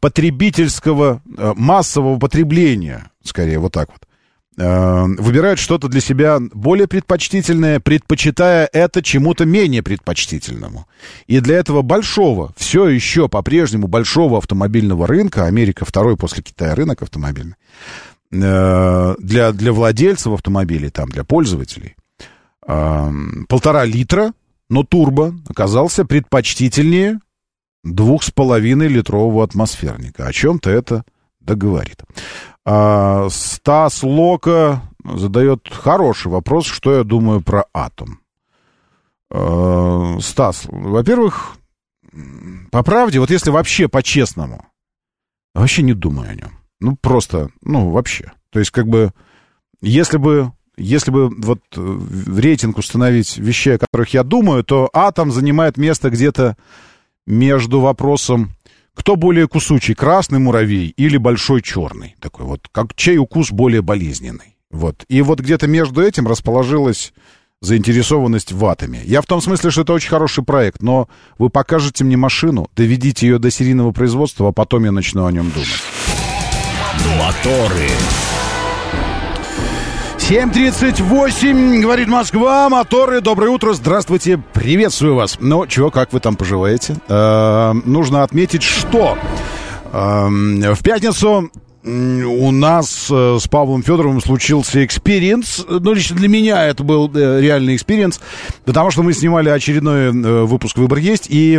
[SPEAKER 1] потребительского, э, массового потребления, скорее, вот так вот, Э, выбирают что-то для себя более предпочтительное, предпочитая это чему-то менее предпочтительному. И для этого большого, все еще по-прежнему большого автомобильного рынка, Америка второй после Китая рынок автомобильный, э, для, для владельцев автомобилей, там, для пользователей, э, полтора литра, но турбо оказался предпочтительнее двух с половиной литрового атмосферника. О чем-то это договорит. А, Стас Лока задает хороший вопрос, что я думаю про атом. А, Стас, во-первых, по правде, вот если вообще по-честному, вообще не думаю о нем. Ну, просто, ну, вообще. То есть, как бы, если бы, если бы вот в рейтинг установить вещей, о которых я думаю, то атом занимает место где-то между вопросом кто более кусучий, красный муравей или большой черный? Такой вот, как чей укус более болезненный? Вот. И вот где-то между этим расположилась заинтересованность в атоме. Я в том смысле, что это очень хороший проект, но вы покажете мне машину, доведите ее до серийного производства, а потом я начну о нем думать.
[SPEAKER 3] Моторы.
[SPEAKER 1] 7.38, говорит Москва, моторы, доброе утро, здравствуйте, приветствую вас. Ну, чего, как вы там поживаете? Э, нужно отметить, что э, в пятницу у нас э, с Павлом Федоровым случился experience. Ну, лично для меня это был э, реальный experience, потому что мы снимали очередной э, выпуск «Выбор есть», и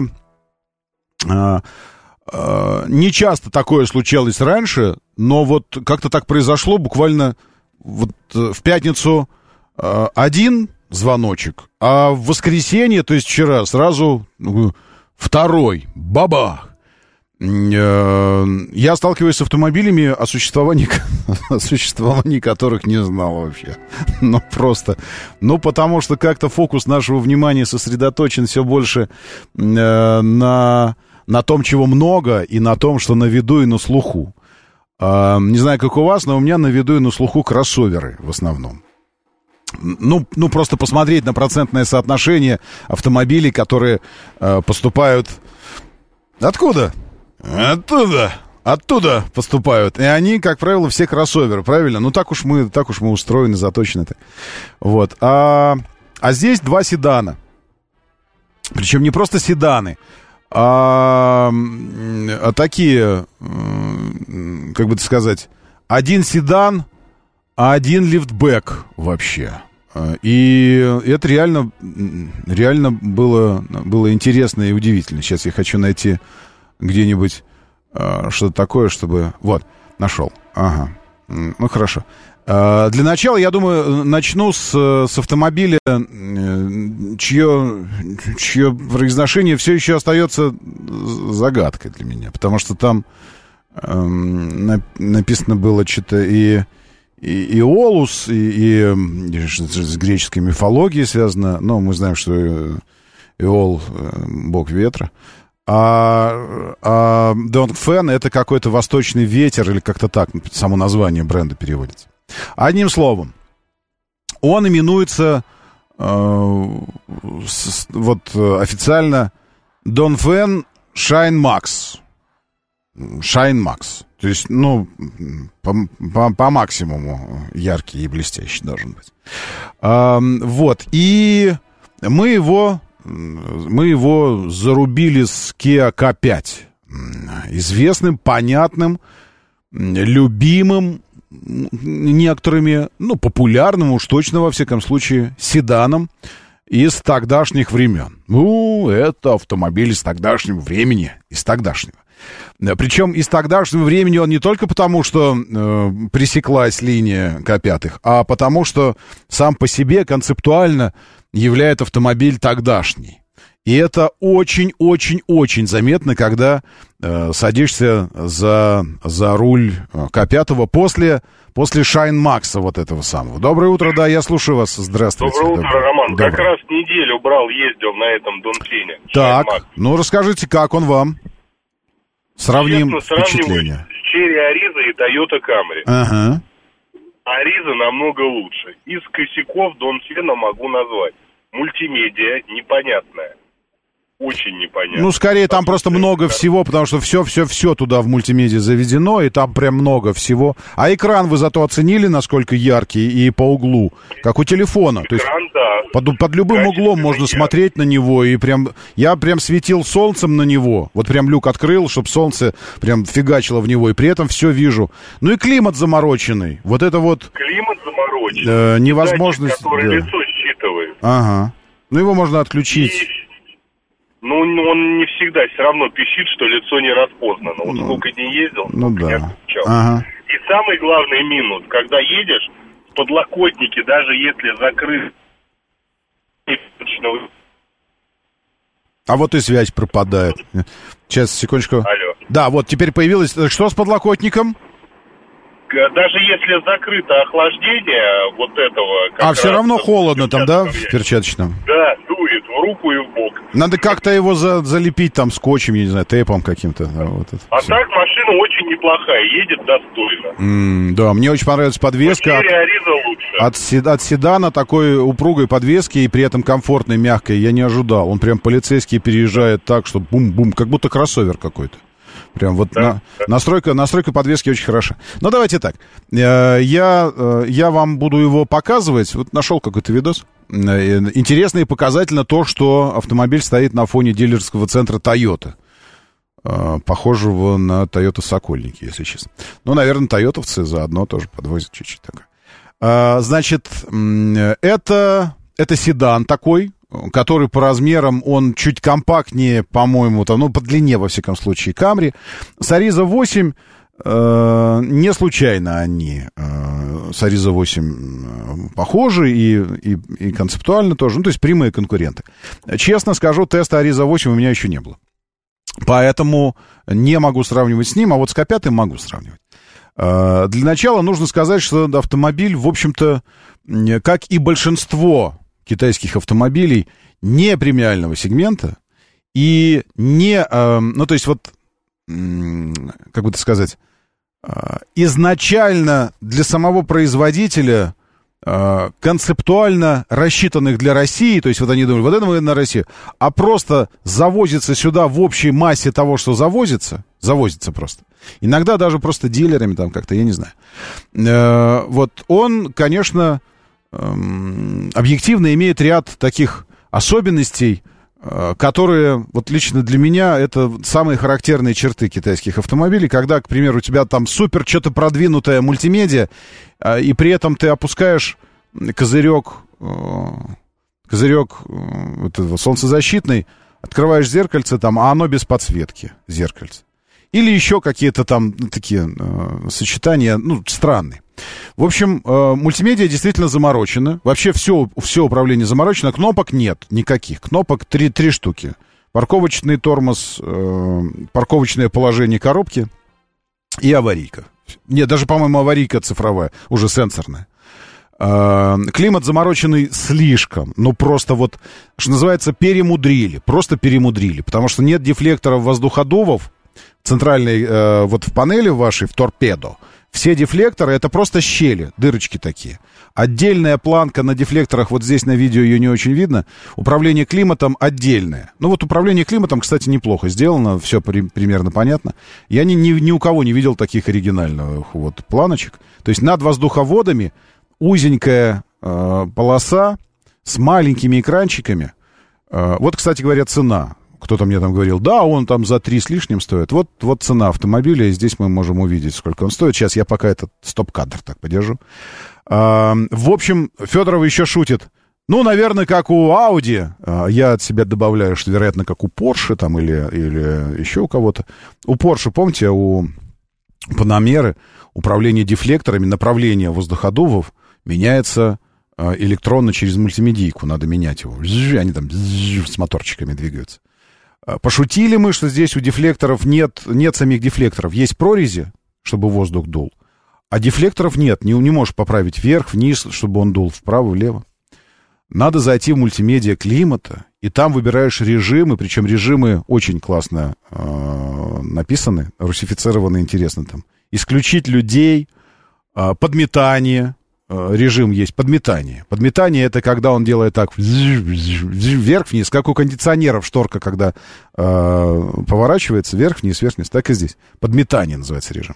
[SPEAKER 1] не часто такое случалось раньше, но вот как-то так произошло буквально вот э, в пятницу э, один звоночек, а в воскресенье, то есть вчера, сразу ну, второй. Бабах! Э, я сталкиваюсь с автомобилями, о существовании, о существовании которых не знал вообще. Ну, просто. Ну, потому что как-то фокус нашего внимания сосредоточен все больше на, на том, чего много, и на том, что на виду и на слуху. Не знаю, как у вас, но у меня на виду и на слуху кроссоверы в основном. Ну, ну, просто посмотреть на процентное соотношение автомобилей, которые э, поступают... Откуда? Оттуда. Оттуда поступают. И они, как правило, все кроссоверы, правильно? Ну, так уж мы, так уж мы устроены, заточены-то. Вот. А, а здесь два седана. Причем не просто седаны, а, а такие, как бы сказать, один седан, а один лифтбэк вообще. И это реально, реально было, было интересно и удивительно. Сейчас я хочу найти где-нибудь а, что-то такое, чтобы... Вот, нашел. Ага. Ну, хорошо. Э, Для начала, я думаю, начну с, э, с автомобиля, э, чье, чье произношение все еще остается загадкой для меня, потому что там эм, на- написано было что-то и, и, и Олус, и, и, с греческой мифологией связано. Ну, мы знаем, что Иол бог ветра. А, а Донг Фен это какой-то восточный ветер, или как-то так само название бренда переводится. Одним словом, он именуется э, с- вот э, официально Дон Фен Шайн Макс. Шайн Макс. То есть, ну, по, по- по максимуму яркий и блестящий должен быть. Ам, вот. И мы его, мы его зарубили с Kia K5. М, Известным, понятным, любимым некоторыми, ну, популярным уж точно, во всяком случае, седаном из тогдашних времен. Ну, это автомобиль из тогдашнего времени, из тогдашнего. Причем из тогдашнего времени он не только потому, что э, пресеклась линия К5, а потому, что сам по себе концептуально являет автомобиль тогдашний. И это очень-очень-очень заметно, когда э, садишься за, за руль э, К5 после, после Шайн Макса вот этого самого. Доброе утро, да, я слушаю вас. Здравствуйте.
[SPEAKER 6] Доброе утро, Роман.
[SPEAKER 1] Доброе.
[SPEAKER 6] Как раз неделю брал, ездил на этом Донфене.
[SPEAKER 1] Так, ну расскажите, как он вам? Сравним
[SPEAKER 6] Честно, с Черри Ариза и Тойота Камри.
[SPEAKER 1] Ага.
[SPEAKER 6] Ариза намного лучше. Из косяков Донфена могу назвать. Мультимедиа непонятная. Очень непонятно.
[SPEAKER 1] Ну, скорее, там просто много
[SPEAKER 6] всего.
[SPEAKER 1] всего, потому что все-все-все туда в мультимедиа заведено, и там прям много всего. А экран вы зато оценили, насколько яркий и по углу, как у телефона. То есть
[SPEAKER 6] Экран, да.
[SPEAKER 1] под, под любым углом можно
[SPEAKER 6] яркий.
[SPEAKER 1] смотреть на него, и прям... Я прям светил солнцем на него. Вот прям люк открыл, чтобы солнце прям фигачило в него, и при этом все вижу. Ну и климат замороченный. Вот это вот
[SPEAKER 6] Климат заморочен.
[SPEAKER 1] э, невозможность...
[SPEAKER 6] Датчик, который
[SPEAKER 1] да.
[SPEAKER 6] лицо считывает.
[SPEAKER 1] Ага. Ну его можно отключить.
[SPEAKER 6] И, ну, он не всегда все равно пищит, что лицо не распознано. Вот
[SPEAKER 1] Ну,
[SPEAKER 6] сколько не ездил,
[SPEAKER 1] Ну
[SPEAKER 6] сколько не
[SPEAKER 1] да.
[SPEAKER 6] отключал.
[SPEAKER 1] Ага.
[SPEAKER 6] И самый главный минус, когда едешь, подлокотники, даже если закрыты,
[SPEAKER 1] А вот и связь пропадает. Сейчас, секундочку.
[SPEAKER 6] Алло.
[SPEAKER 1] Да, вот теперь появилось. э, Что с подлокотником?
[SPEAKER 6] К- даже если закрыто охлаждение вот этого...
[SPEAKER 1] А все равно холодно там, да, в перчаточном?
[SPEAKER 6] Да, дует в руку и в бок.
[SPEAKER 1] Надо как-то его за- залепить там скотчем, я не знаю, тейпом каким-то. да, вот это
[SPEAKER 6] А
[SPEAKER 1] всё.
[SPEAKER 6] так машина очень неплохая, едет достойно.
[SPEAKER 1] М, да, мне очень понравилась подвеска от, от, от седана такой упругой подвески и при этом комфортной, мягкой. Я не ожидал. Он прям полицейский переезжает так, что бум-бум, как будто кроссовер какой-то. Прям вот
[SPEAKER 6] Да,
[SPEAKER 1] на-
[SPEAKER 6] да.
[SPEAKER 1] настройка, настройка подвески очень хороша. Ну, давайте так. Э, Я, э, я вам буду его показывать. Вот нашел какой-то видос. Э, Интересно и показательно то, что автомобиль стоит на фоне дилерского центра Toyota. Э, Похожего на Toyota Сокольники, если честно. Ну, наверное, тойотовцы заодно тоже подвозят чуть-чуть такое. А, Значит, это, это седан такой, который по размерам, он чуть компактнее, по-моему, там, ну, по длине, во всяком случае, Камри. Сариза 8, э, не случайно они э, с Ариза 8 э, похожи и, и, и концептуально тоже, ну, то есть прямые конкуренты. Честно скажу, теста Ариза 8 у меня еще не было. Поэтому не могу сравнивать с ним, а вот с К5 могу сравнивать. Э, Для начала нужно сказать, что автомобиль, в общем-то, как и большинство китайских автомобилей, не премиального сегмента и не, э, ну, то есть вот, как бы это сказать, э, изначально для самого производителя э, концептуально рассчитанных для России, то есть вот они думают, вот это мы на Россию, а просто завозится сюда в общей массе того, что завозится, завозится просто. Иногда даже просто дилерами там как-то, я не знаю. Э, вот он, конечно, эм, объективно имеет ряд таких особенностей, которые, вот лично для меня, это самые характерные черты китайских автомобилей, когда, к примеру, у тебя там супер что-то продвинутая мультимедиа, э, и при этом ты опускаешь козырек, э, козырек э, солнцезащитный, открываешь зеркальце там, а оно без подсветки, зеркальце. Или еще какие-то там ну, такие э, сочетания, ну, странные. В общем, э, мультимедиа действительно заморочено. Вообще все, все управление заморочено. Кнопок нет никаких. Кнопок три, три штуки. Парковочный тормоз, э, парковочное положение коробки и аварийка. Нет, даже, по-моему, аварийка цифровая, уже сенсорная. Э, климат замороченный слишком. Ну, просто вот, что называется, перемудрили. Просто перемудрили. Потому что нет дефлекторов воздуходувов центральной, э, вот в панели вашей, в торпедо. Все дефлекторы это просто щели, дырочки такие. Отдельная планка на дефлекторах, вот здесь на видео ее не очень видно. Управление климатом отдельное. Ну вот управление климатом, кстати, неплохо сделано, все при, примерно понятно. Я ни, ни, ни у кого не видел таких оригинальных вот планочек. То есть над воздуховодами узенькая э, полоса с маленькими экранчиками. Э, вот, кстати говоря, цена. Кто-то мне там говорил, да, он там за три с лишним стоит. Вот, вот цена автомобиля, и здесь мы можем увидеть, сколько он стоит. Сейчас я пока этот стоп-кадр так подержу. Э, в общем, Федоров еще шутит. Ну, наверное, как у Audi. Э, я от себя добавляю, что, вероятно, как у Porsche там или, или еще у кого-то. У Porsche, помните, у Панамеры управление дефлекторами, направление воздуходувов меняется э, электронно через мультимедийку. Надо менять его. Они там с моторчиками двигаются. Э, пошутили мы, что здесь у дефлекторов нет, нет самих дефлекторов. Есть прорези, чтобы воздух дул. А дефлекторов нет. Не, не можешь поправить вверх, вниз, чтобы он дул вправо, влево. Надо зайти в мультимедиа климата, и там выбираешь режимы, причем режимы очень классно э, написаны, русифицированы, интересно там. Исключить людей, э, подметание, режим есть подметание. Подметание это когда он делает так вверх-вниз, как у кондиционеров шторка, когда э, поворачивается вверх-вниз, вверх-вниз, так и здесь. Подметание называется режим.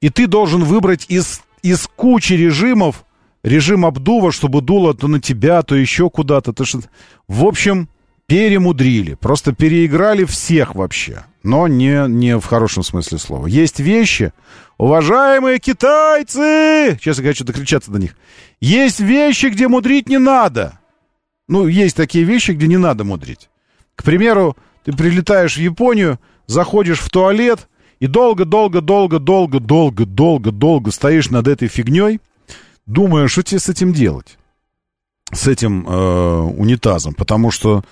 [SPEAKER 1] И ты должен выбрать из, из кучи режимов режим обдува, чтобы дуло то на тебя, то еще куда-то. То что... В общем, перемудрили, просто переиграли всех вообще, но не, не в хорошем смысле слова. Есть вещи, Уважаемые китайцы! Сейчас я хочу докричаться до них. Есть вещи, где мудрить не надо. Ну, есть такие вещи, где не надо мудрить. К примеру, ты прилетаешь в Японию, заходишь в туалет и долго-долго-долго-долго-долго-долго стоишь над этой фигней, думая, что тебе с этим делать. С этим э, унитазом. Потому что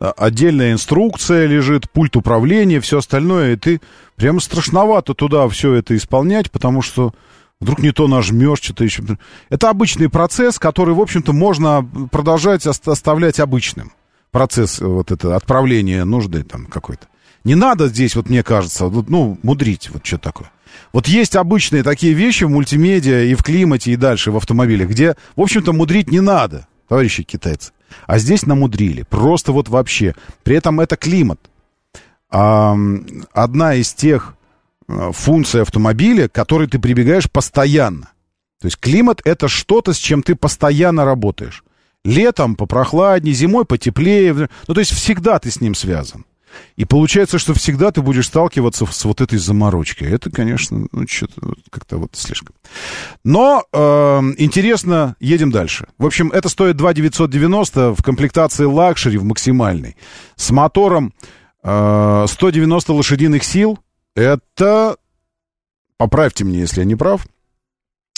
[SPEAKER 1] отдельная инструкция лежит, пульт управления, все остальное, и ты прямо страшновато туда все это исполнять, потому что вдруг не то нажмешь, что-то еще. Это обычный процесс, который, в общем-то, можно продолжать оставлять обычным. Процесс вот это отправления нужды там какой-то. Не надо здесь, вот мне кажется, ну, мудрить, вот что такое. Вот есть обычные такие вещи в мультимедиа и в климате, и дальше в автомобилях, где, в общем-то, мудрить не надо, товарищи китайцы. А здесь намудрили. Просто вот вообще. При этом это климат. А, одна из тех а, функций автомобиля, к которой ты прибегаешь постоянно. То есть климат это что-то, с чем ты постоянно работаешь. Летом попрохладнее, зимой потеплее. Ну, то есть всегда ты с ним связан. И получается, что всегда ты будешь сталкиваться с вот этой заморочкой. Это, конечно, ну, что-то как-то вот слишком. Но э, интересно, едем дальше. В общем, это стоит 2 990 в комплектации luxury в максимальной. С мотором э, 190 лошадиных сил. Это, поправьте мне, если я не прав,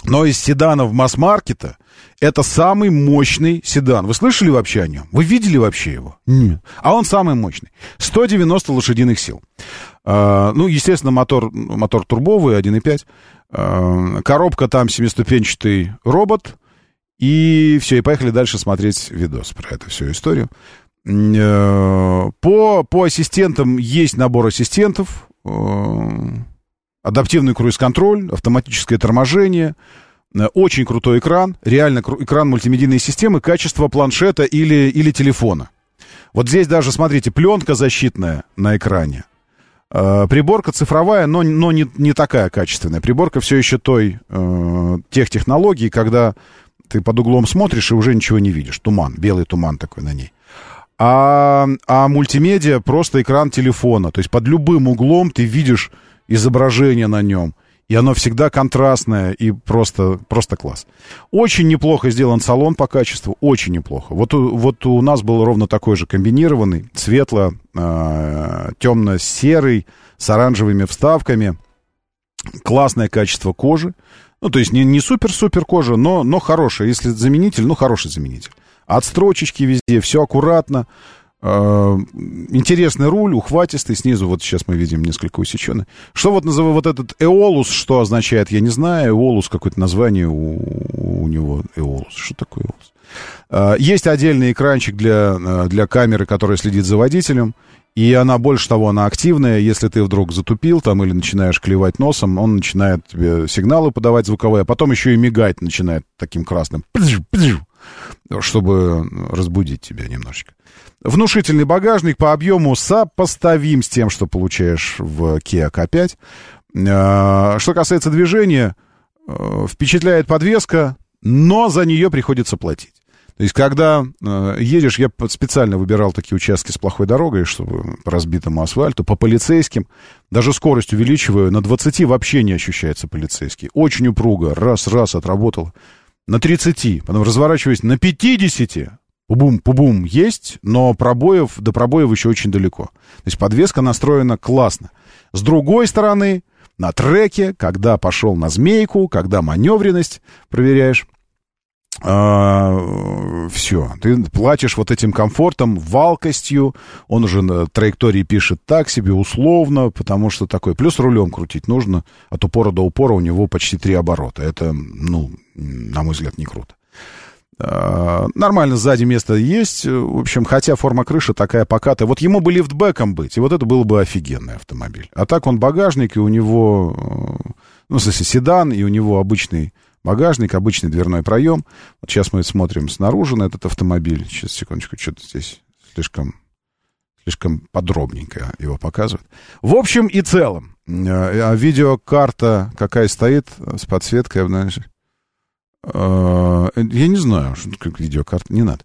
[SPEAKER 1] но из седанов масс-маркета это самый мощный седан. Вы слышали вообще о нем? Вы видели вообще его? Нет. А он самый мощный. 190 лошадиных сил. А, ну, естественно, мотор, мотор турбовый, 1.5. А, коробка там семиступенчатый робот. И все, и поехали дальше смотреть видос про эту всю историю. А, по, по ассистентам есть набор ассистентов. Адаптивный круиз-контроль, автоматическое торможение, э, очень крутой экран, реально экран мультимедийной системы, качество планшета или, или телефона. Вот здесь даже, смотрите, пленка защитная на экране. Э, приборка цифровая, но, но не, не такая качественная. Приборка все еще той, э, тех технологий, когда ты под углом смотришь и уже ничего не видишь. Туман, белый туман такой на ней. А, а мультимедиа просто экран телефона. То есть под любым углом ты видишь изображение на нем. И оно всегда контрастное и просто, просто класс. Очень неплохо сделан салон по качеству, очень неплохо. Вот, вот у нас был ровно такой же комбинированный, светло, э, темно-серый, с оранжевыми вставками. Классное качество кожи. Ну, то есть не, не супер-супер кожа, но, но хорошая. Если заменитель, ну, хороший заменитель. От строчечки везде, все аккуратно. Э, интересный руль, ухватистый. Снизу вот сейчас мы видим несколько усеченный. Что вот называю вот этот Эолус, что означает, я не знаю. Эолус, какое-то название у, у него. Эолус. Что такое Эолус? Э, есть отдельный экранчик для, э, для камеры, которая следит за водителем. И она, больше того, она активная. Если ты вдруг затупил там или начинаешь клевать носом, он начинает тебе сигналы подавать звуковые, а потом еще и мигать начинает таким красным, чтобы разбудить тебя немножечко. Внушительный багажник по объему сопоставим с тем, что получаешь в Kia K5. А, что касается движения, э, впечатляет подвеска, но за нее приходится платить. То есть, когда э, едешь, я специально выбирал такие участки с плохой дорогой, чтобы по разбитому асфальту, по полицейским, даже скорость увеличиваю, на 20 вообще не ощущается полицейский. Очень упруго, раз-раз отработал. На 30, потом разворачиваюсь на 50, пубум, пубум есть, но пробоев, до пробоев еще очень далеко. То есть подвеска настроена классно. С другой стороны, на треке, когда пошел на змейку, когда маневренность проверяешь, а, все, ты платишь вот этим комфортом, валкостью, он уже на траектории пишет так себе, условно, потому что такой, плюс рулем крутить нужно, от упора до упора у него почти три оборота, это, ну, на мой взгляд, не круто. А, нормально сзади место есть, в общем, хотя форма крыши такая покатая, вот ему бы лифтбеком быть, и вот это был бы офигенный автомобиль. А так он багажник, и у него, э, ну, в смысле, седан, и у него обычный багажник, обычный дверной проем. Вот сейчас мы смотрим снаружи на этот автомобиль. Сейчас, секундочку, что-то здесь слишком, слишком подробненько его показывают. В общем и целом, э, а видеокарта какая стоит с подсветкой, знаешь, э, я не знаю, как видеокарта, не надо.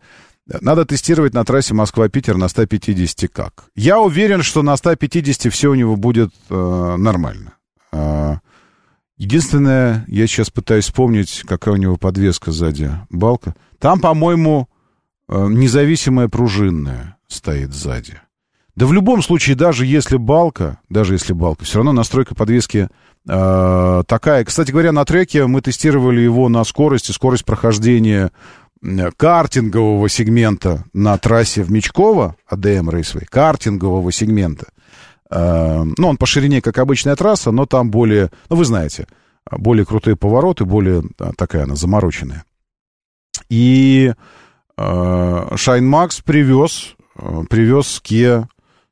[SPEAKER 1] Надо тестировать на трассе Москва-Питер на 150 как. Я уверен, что на 150 все у него будет э, нормально. Э, Единственное, я сейчас пытаюсь вспомнить, какая у него подвеска сзади, балка. Там, по-моему, э, независимая пружинная стоит сзади. Да в любом случае, даже если балка, даже если балка, все равно настройка подвески э, такая. Кстати говоря, на треке мы тестировали его на скорости, скорость прохождения картингового сегмента на трассе в Мечково, АДМ Рейсвей, картингового сегмента. Э, ну, он по ширине, как обычная трасса, но там более, ну, вы знаете, более крутые повороты, более такая она замороченная. И Шайн Макс привез, э, привез Kia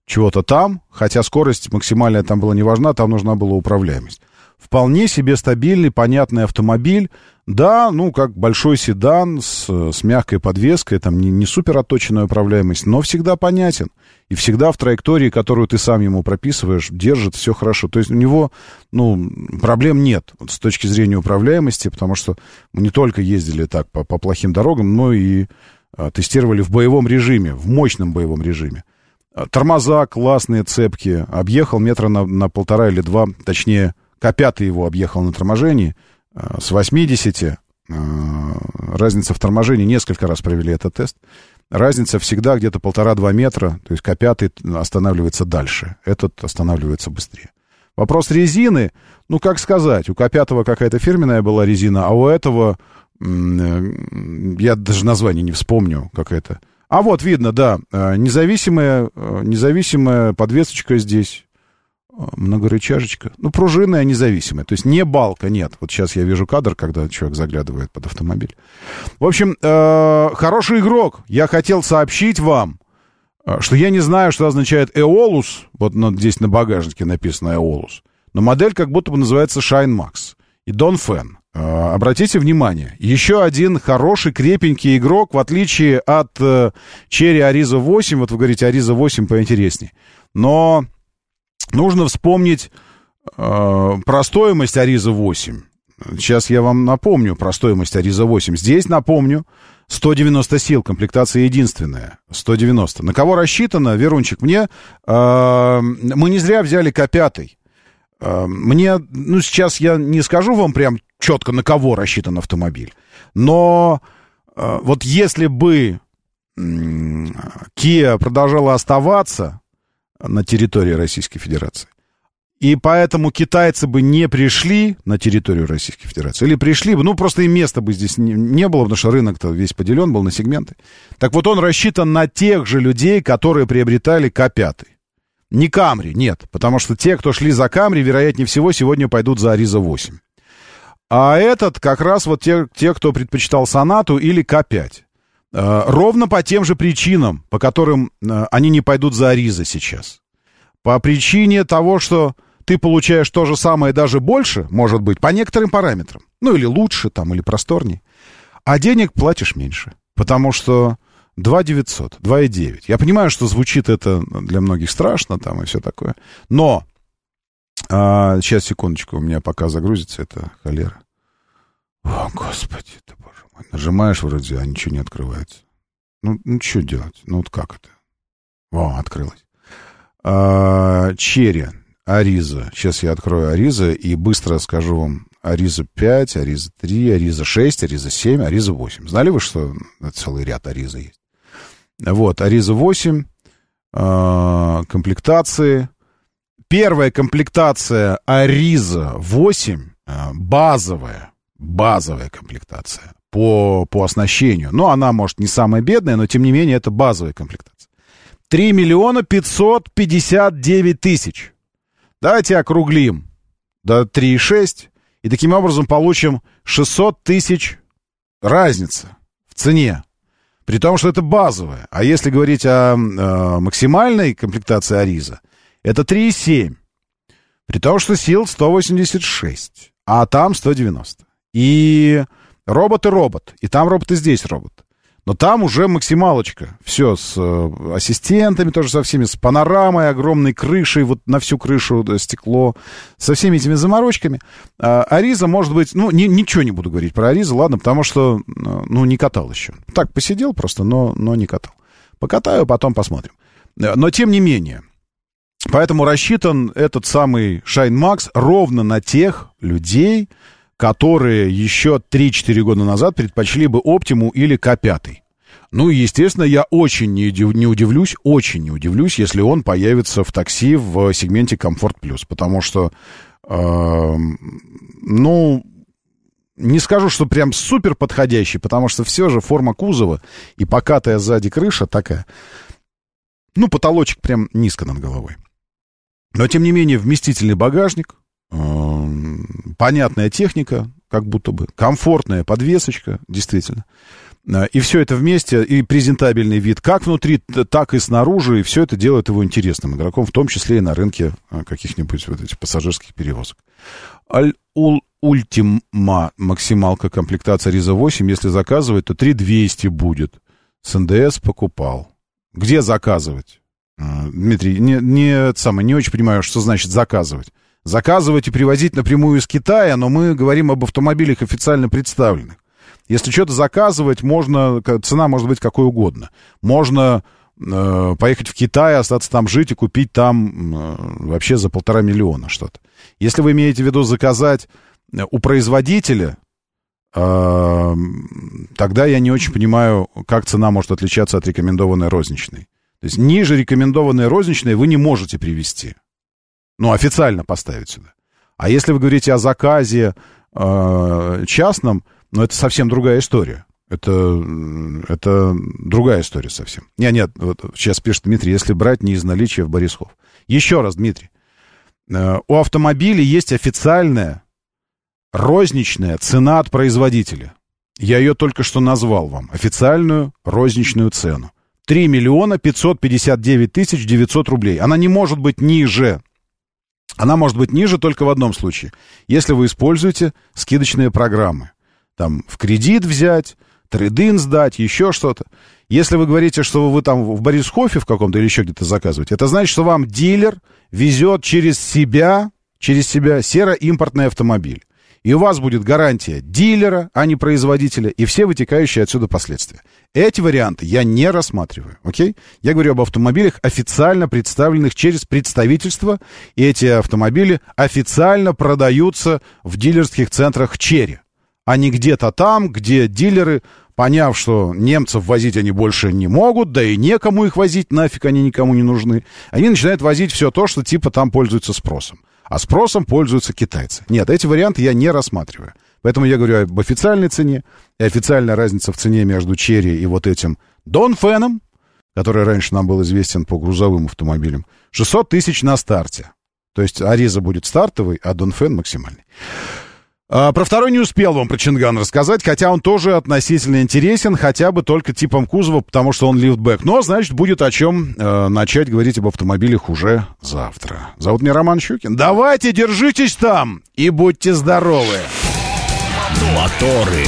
[SPEAKER 1] чего-то там, хотя скорость максимальная там была не важна, там нужна была управляемость. Вполне себе стабильный, понятный автомобиль. Да, ну, как большой седан с, с мягкой подвеской, там не, не супер отточенная управляемость, но всегда понятен. И всегда в траектории, которую ты сам ему прописываешь, держит все хорошо. То есть у него, ну, проблем нет вот, с точки зрения управляемости, потому что мы не только ездили так по, по плохим дорогам, но и а, тестировали в боевом режиме, в мощном боевом режиме. А, тормоза классные, цепки. Объехал метра на, на полтора или два, точнее, К5 его объехал на торможении с 80. А, разница в торможении, несколько раз провели этот тест. Разница всегда где-то полтора-два метра, то есть К5 останавливается дальше, этот останавливается быстрее. Вопрос резины, ну, как сказать, у К5 какая-то фирменная была резина, а у этого, э, я даже название не вспомню, какая-то. А вот, видно, да, э, независимая, э, независимая подвесочка здесь, многорычажечка. Ну, пружинная, независимая. То есть не балка, нет. Вот сейчас я вижу кадр, когда человек заглядывает под автомобиль. В общем, э, хороший игрок. Я хотел сообщить вам, э, что я не знаю, что означает Эолус. Вот здесь на багажнике написано Эолус. Но модель как будто бы называется Shine Max. И Don Fan. Э, обратите внимание, еще один хороший, крепенький игрок, в отличие от э, Cherry Ariza 8. Вот вы говорите, Ariza 8 поинтереснее. Но нужно вспомнить э, про стоимость Ариза 8. Сейчас я вам напомню про стоимость Ариза 8. Здесь напомню, 190 сил, комплектация единственная, 190. На кого рассчитано, Верунчик? Мне, э, мы не зря взяли К5. Э, мне, ну, сейчас я не скажу вам прям четко, на кого рассчитан автомобиль, но э, вот если бы Kia продолжала оставаться, на территории Российской Федерации. И поэтому китайцы бы не пришли на территорию Российской Федерации. Или пришли бы, ну, просто и места бы здесь не, не было, потому что рынок-то весь поделен был на сегменты. Так вот, он рассчитан на тех же людей, которые приобретали К5. Не Камри, нет. Потому что те, кто шли за Камри, вероятнее всего, сегодня пойдут за Ариза 8. А этот как раз вот те, те кто предпочитал Сонату или К5. Э, ровно по тем же причинам, по которым э, они не пойдут за Ариза сейчас. По причине того, что ты получаешь то же самое даже больше, может быть, по некоторым параметрам. Ну, или лучше, там, или просторнее. А денег платишь меньше. Потому что 2 900, 2,9. Я понимаю, что звучит это для многих страшно там и все такое. Но, а, сейчас, секундочку, у меня пока загрузится это холера. О, господи, мой. Нажимаешь вроде, а ничего не открывается. Ну, ну что делать? Ну, вот как это? О, открылось. А, черри. Ариза. Сейчас я открою Ариза и быстро скажу вам Ариза 5, Ариза 3, Ариза 6, Ариза 7, Ариза 8. Знали вы, что целый ряд Ариза есть? Вот, Ариза 8, э, комплектации. Первая комплектация Ариза 8, э, базовая, базовая комплектация по, по оснащению. Ну, она, может, не самая бедная, но, тем не менее, это базовая комплектация. 3 миллиона 559 тысяч. Давайте округлим до 3,6. И таким образом получим 600 тысяч разница в цене. При том, что это базовая. А если говорить о, о максимальной комплектации Ариза, это 3,7. При том, что сил 186, а там 190. И робот и робот. И там робот, и здесь робот. Но там уже максималочка. Все с э, ассистентами, тоже со всеми, с панорамой, огромной крышей, вот на всю крышу да, стекло, со всеми этими заморочками. А, Ариза, может быть, ну, ни, ничего не буду говорить про Ариза, ладно, потому что, ну, не катал еще. Так, посидел просто, но, но не катал. Покатаю, потом посмотрим. Но, тем не менее, поэтому рассчитан этот самый Shine Max ровно на тех людей, которые еще 3-4 года назад предпочли бы Оптиму или К5. Ну и, естественно, я очень не, удивлюсь, очень не удивлюсь, если он появится в такси в сегменте Комфорт Плюс, потому что, э, ну, не скажу, что прям супер подходящий, потому что все же форма кузова и покатая сзади крыша такая, ну, потолочек прям низко над головой. Но, тем не менее, вместительный багажник, понятная техника, как будто бы, комфортная подвесочка, действительно. А, и все это вместе, и презентабельный вид, как внутри, так и снаружи, и все это делает его интересным игроком, в том числе и на рынке а, каких-нибудь вот этих пассажирских перевозок. Аль Ул Ультима максималка комплектация Риза 8, если заказывать, то 3200 будет. С НДС покупал. Где заказывать? А, Дмитрий, не, не, самое, не очень понимаю, что значит заказывать заказывать и привозить напрямую из Китая, но мы говорим об автомобилях официально представленных. Если что-то заказывать, можно, цена может быть какой угодно. Можно э, поехать в Китай, остаться там жить и купить там э, вообще за полтора миллиона что-то. Если вы имеете в виду заказать э, у производителя, э, тогда я не очень понимаю, как цена может отличаться от рекомендованной розничной. То есть ниже рекомендованной розничной вы не можете привести. Ну, официально поставить сюда. А если вы говорите о заказе э, частном, ну, это совсем другая история. Это, это другая история совсем. Нет, нет, вот сейчас пишет Дмитрий, если брать не из наличия в Борисхов. Еще раз, Дмитрий. Э, у автомобиля есть официальная розничная цена от производителя. Я ее только что назвал вам. Официальную розничную цену. 3 миллиона 559 тысяч 900 рублей. Она не может быть ниже она может быть ниже только в одном случае. Если вы используете скидочные программы. Там в кредит взять, трейдин сдать, еще что-то. Если вы говорите, что вы там в Борисхофе в каком-то или еще где-то заказываете, это значит, что вам дилер везет через себя, через себя серо-импортный автомобиль. И у вас будет гарантия дилера, а не производителя, и все вытекающие отсюда последствия. Эти варианты я не рассматриваю, окей? Я говорю об автомобилях, официально представленных через представительство, и эти автомобили официально продаются в дилерских центрах Черри, а не где-то там, где дилеры, поняв, что немцев возить они больше не могут, да и некому их возить, нафиг они никому не нужны, они начинают возить все то, что типа там пользуется спросом. А спросом пользуются китайцы. Нет, эти варианты я не рассматриваю. Поэтому я говорю об официальной цене. И официальная разница в цене между Черри и вот этим Донфеном, который раньше нам был известен по грузовым автомобилям, 600 тысяч на старте. То есть Ариза будет стартовый, а Донфен максимальный. А, про второй не успел вам про Чинган рассказать, хотя он тоже относительно интересен, хотя бы только типом кузова, потому что он лифтбэк. Но, значит, будет о чем э, начать говорить об автомобилях уже завтра. Зовут меня Роман Щукин. Давайте, держитесь там и будьте здоровы.
[SPEAKER 5] Моторы.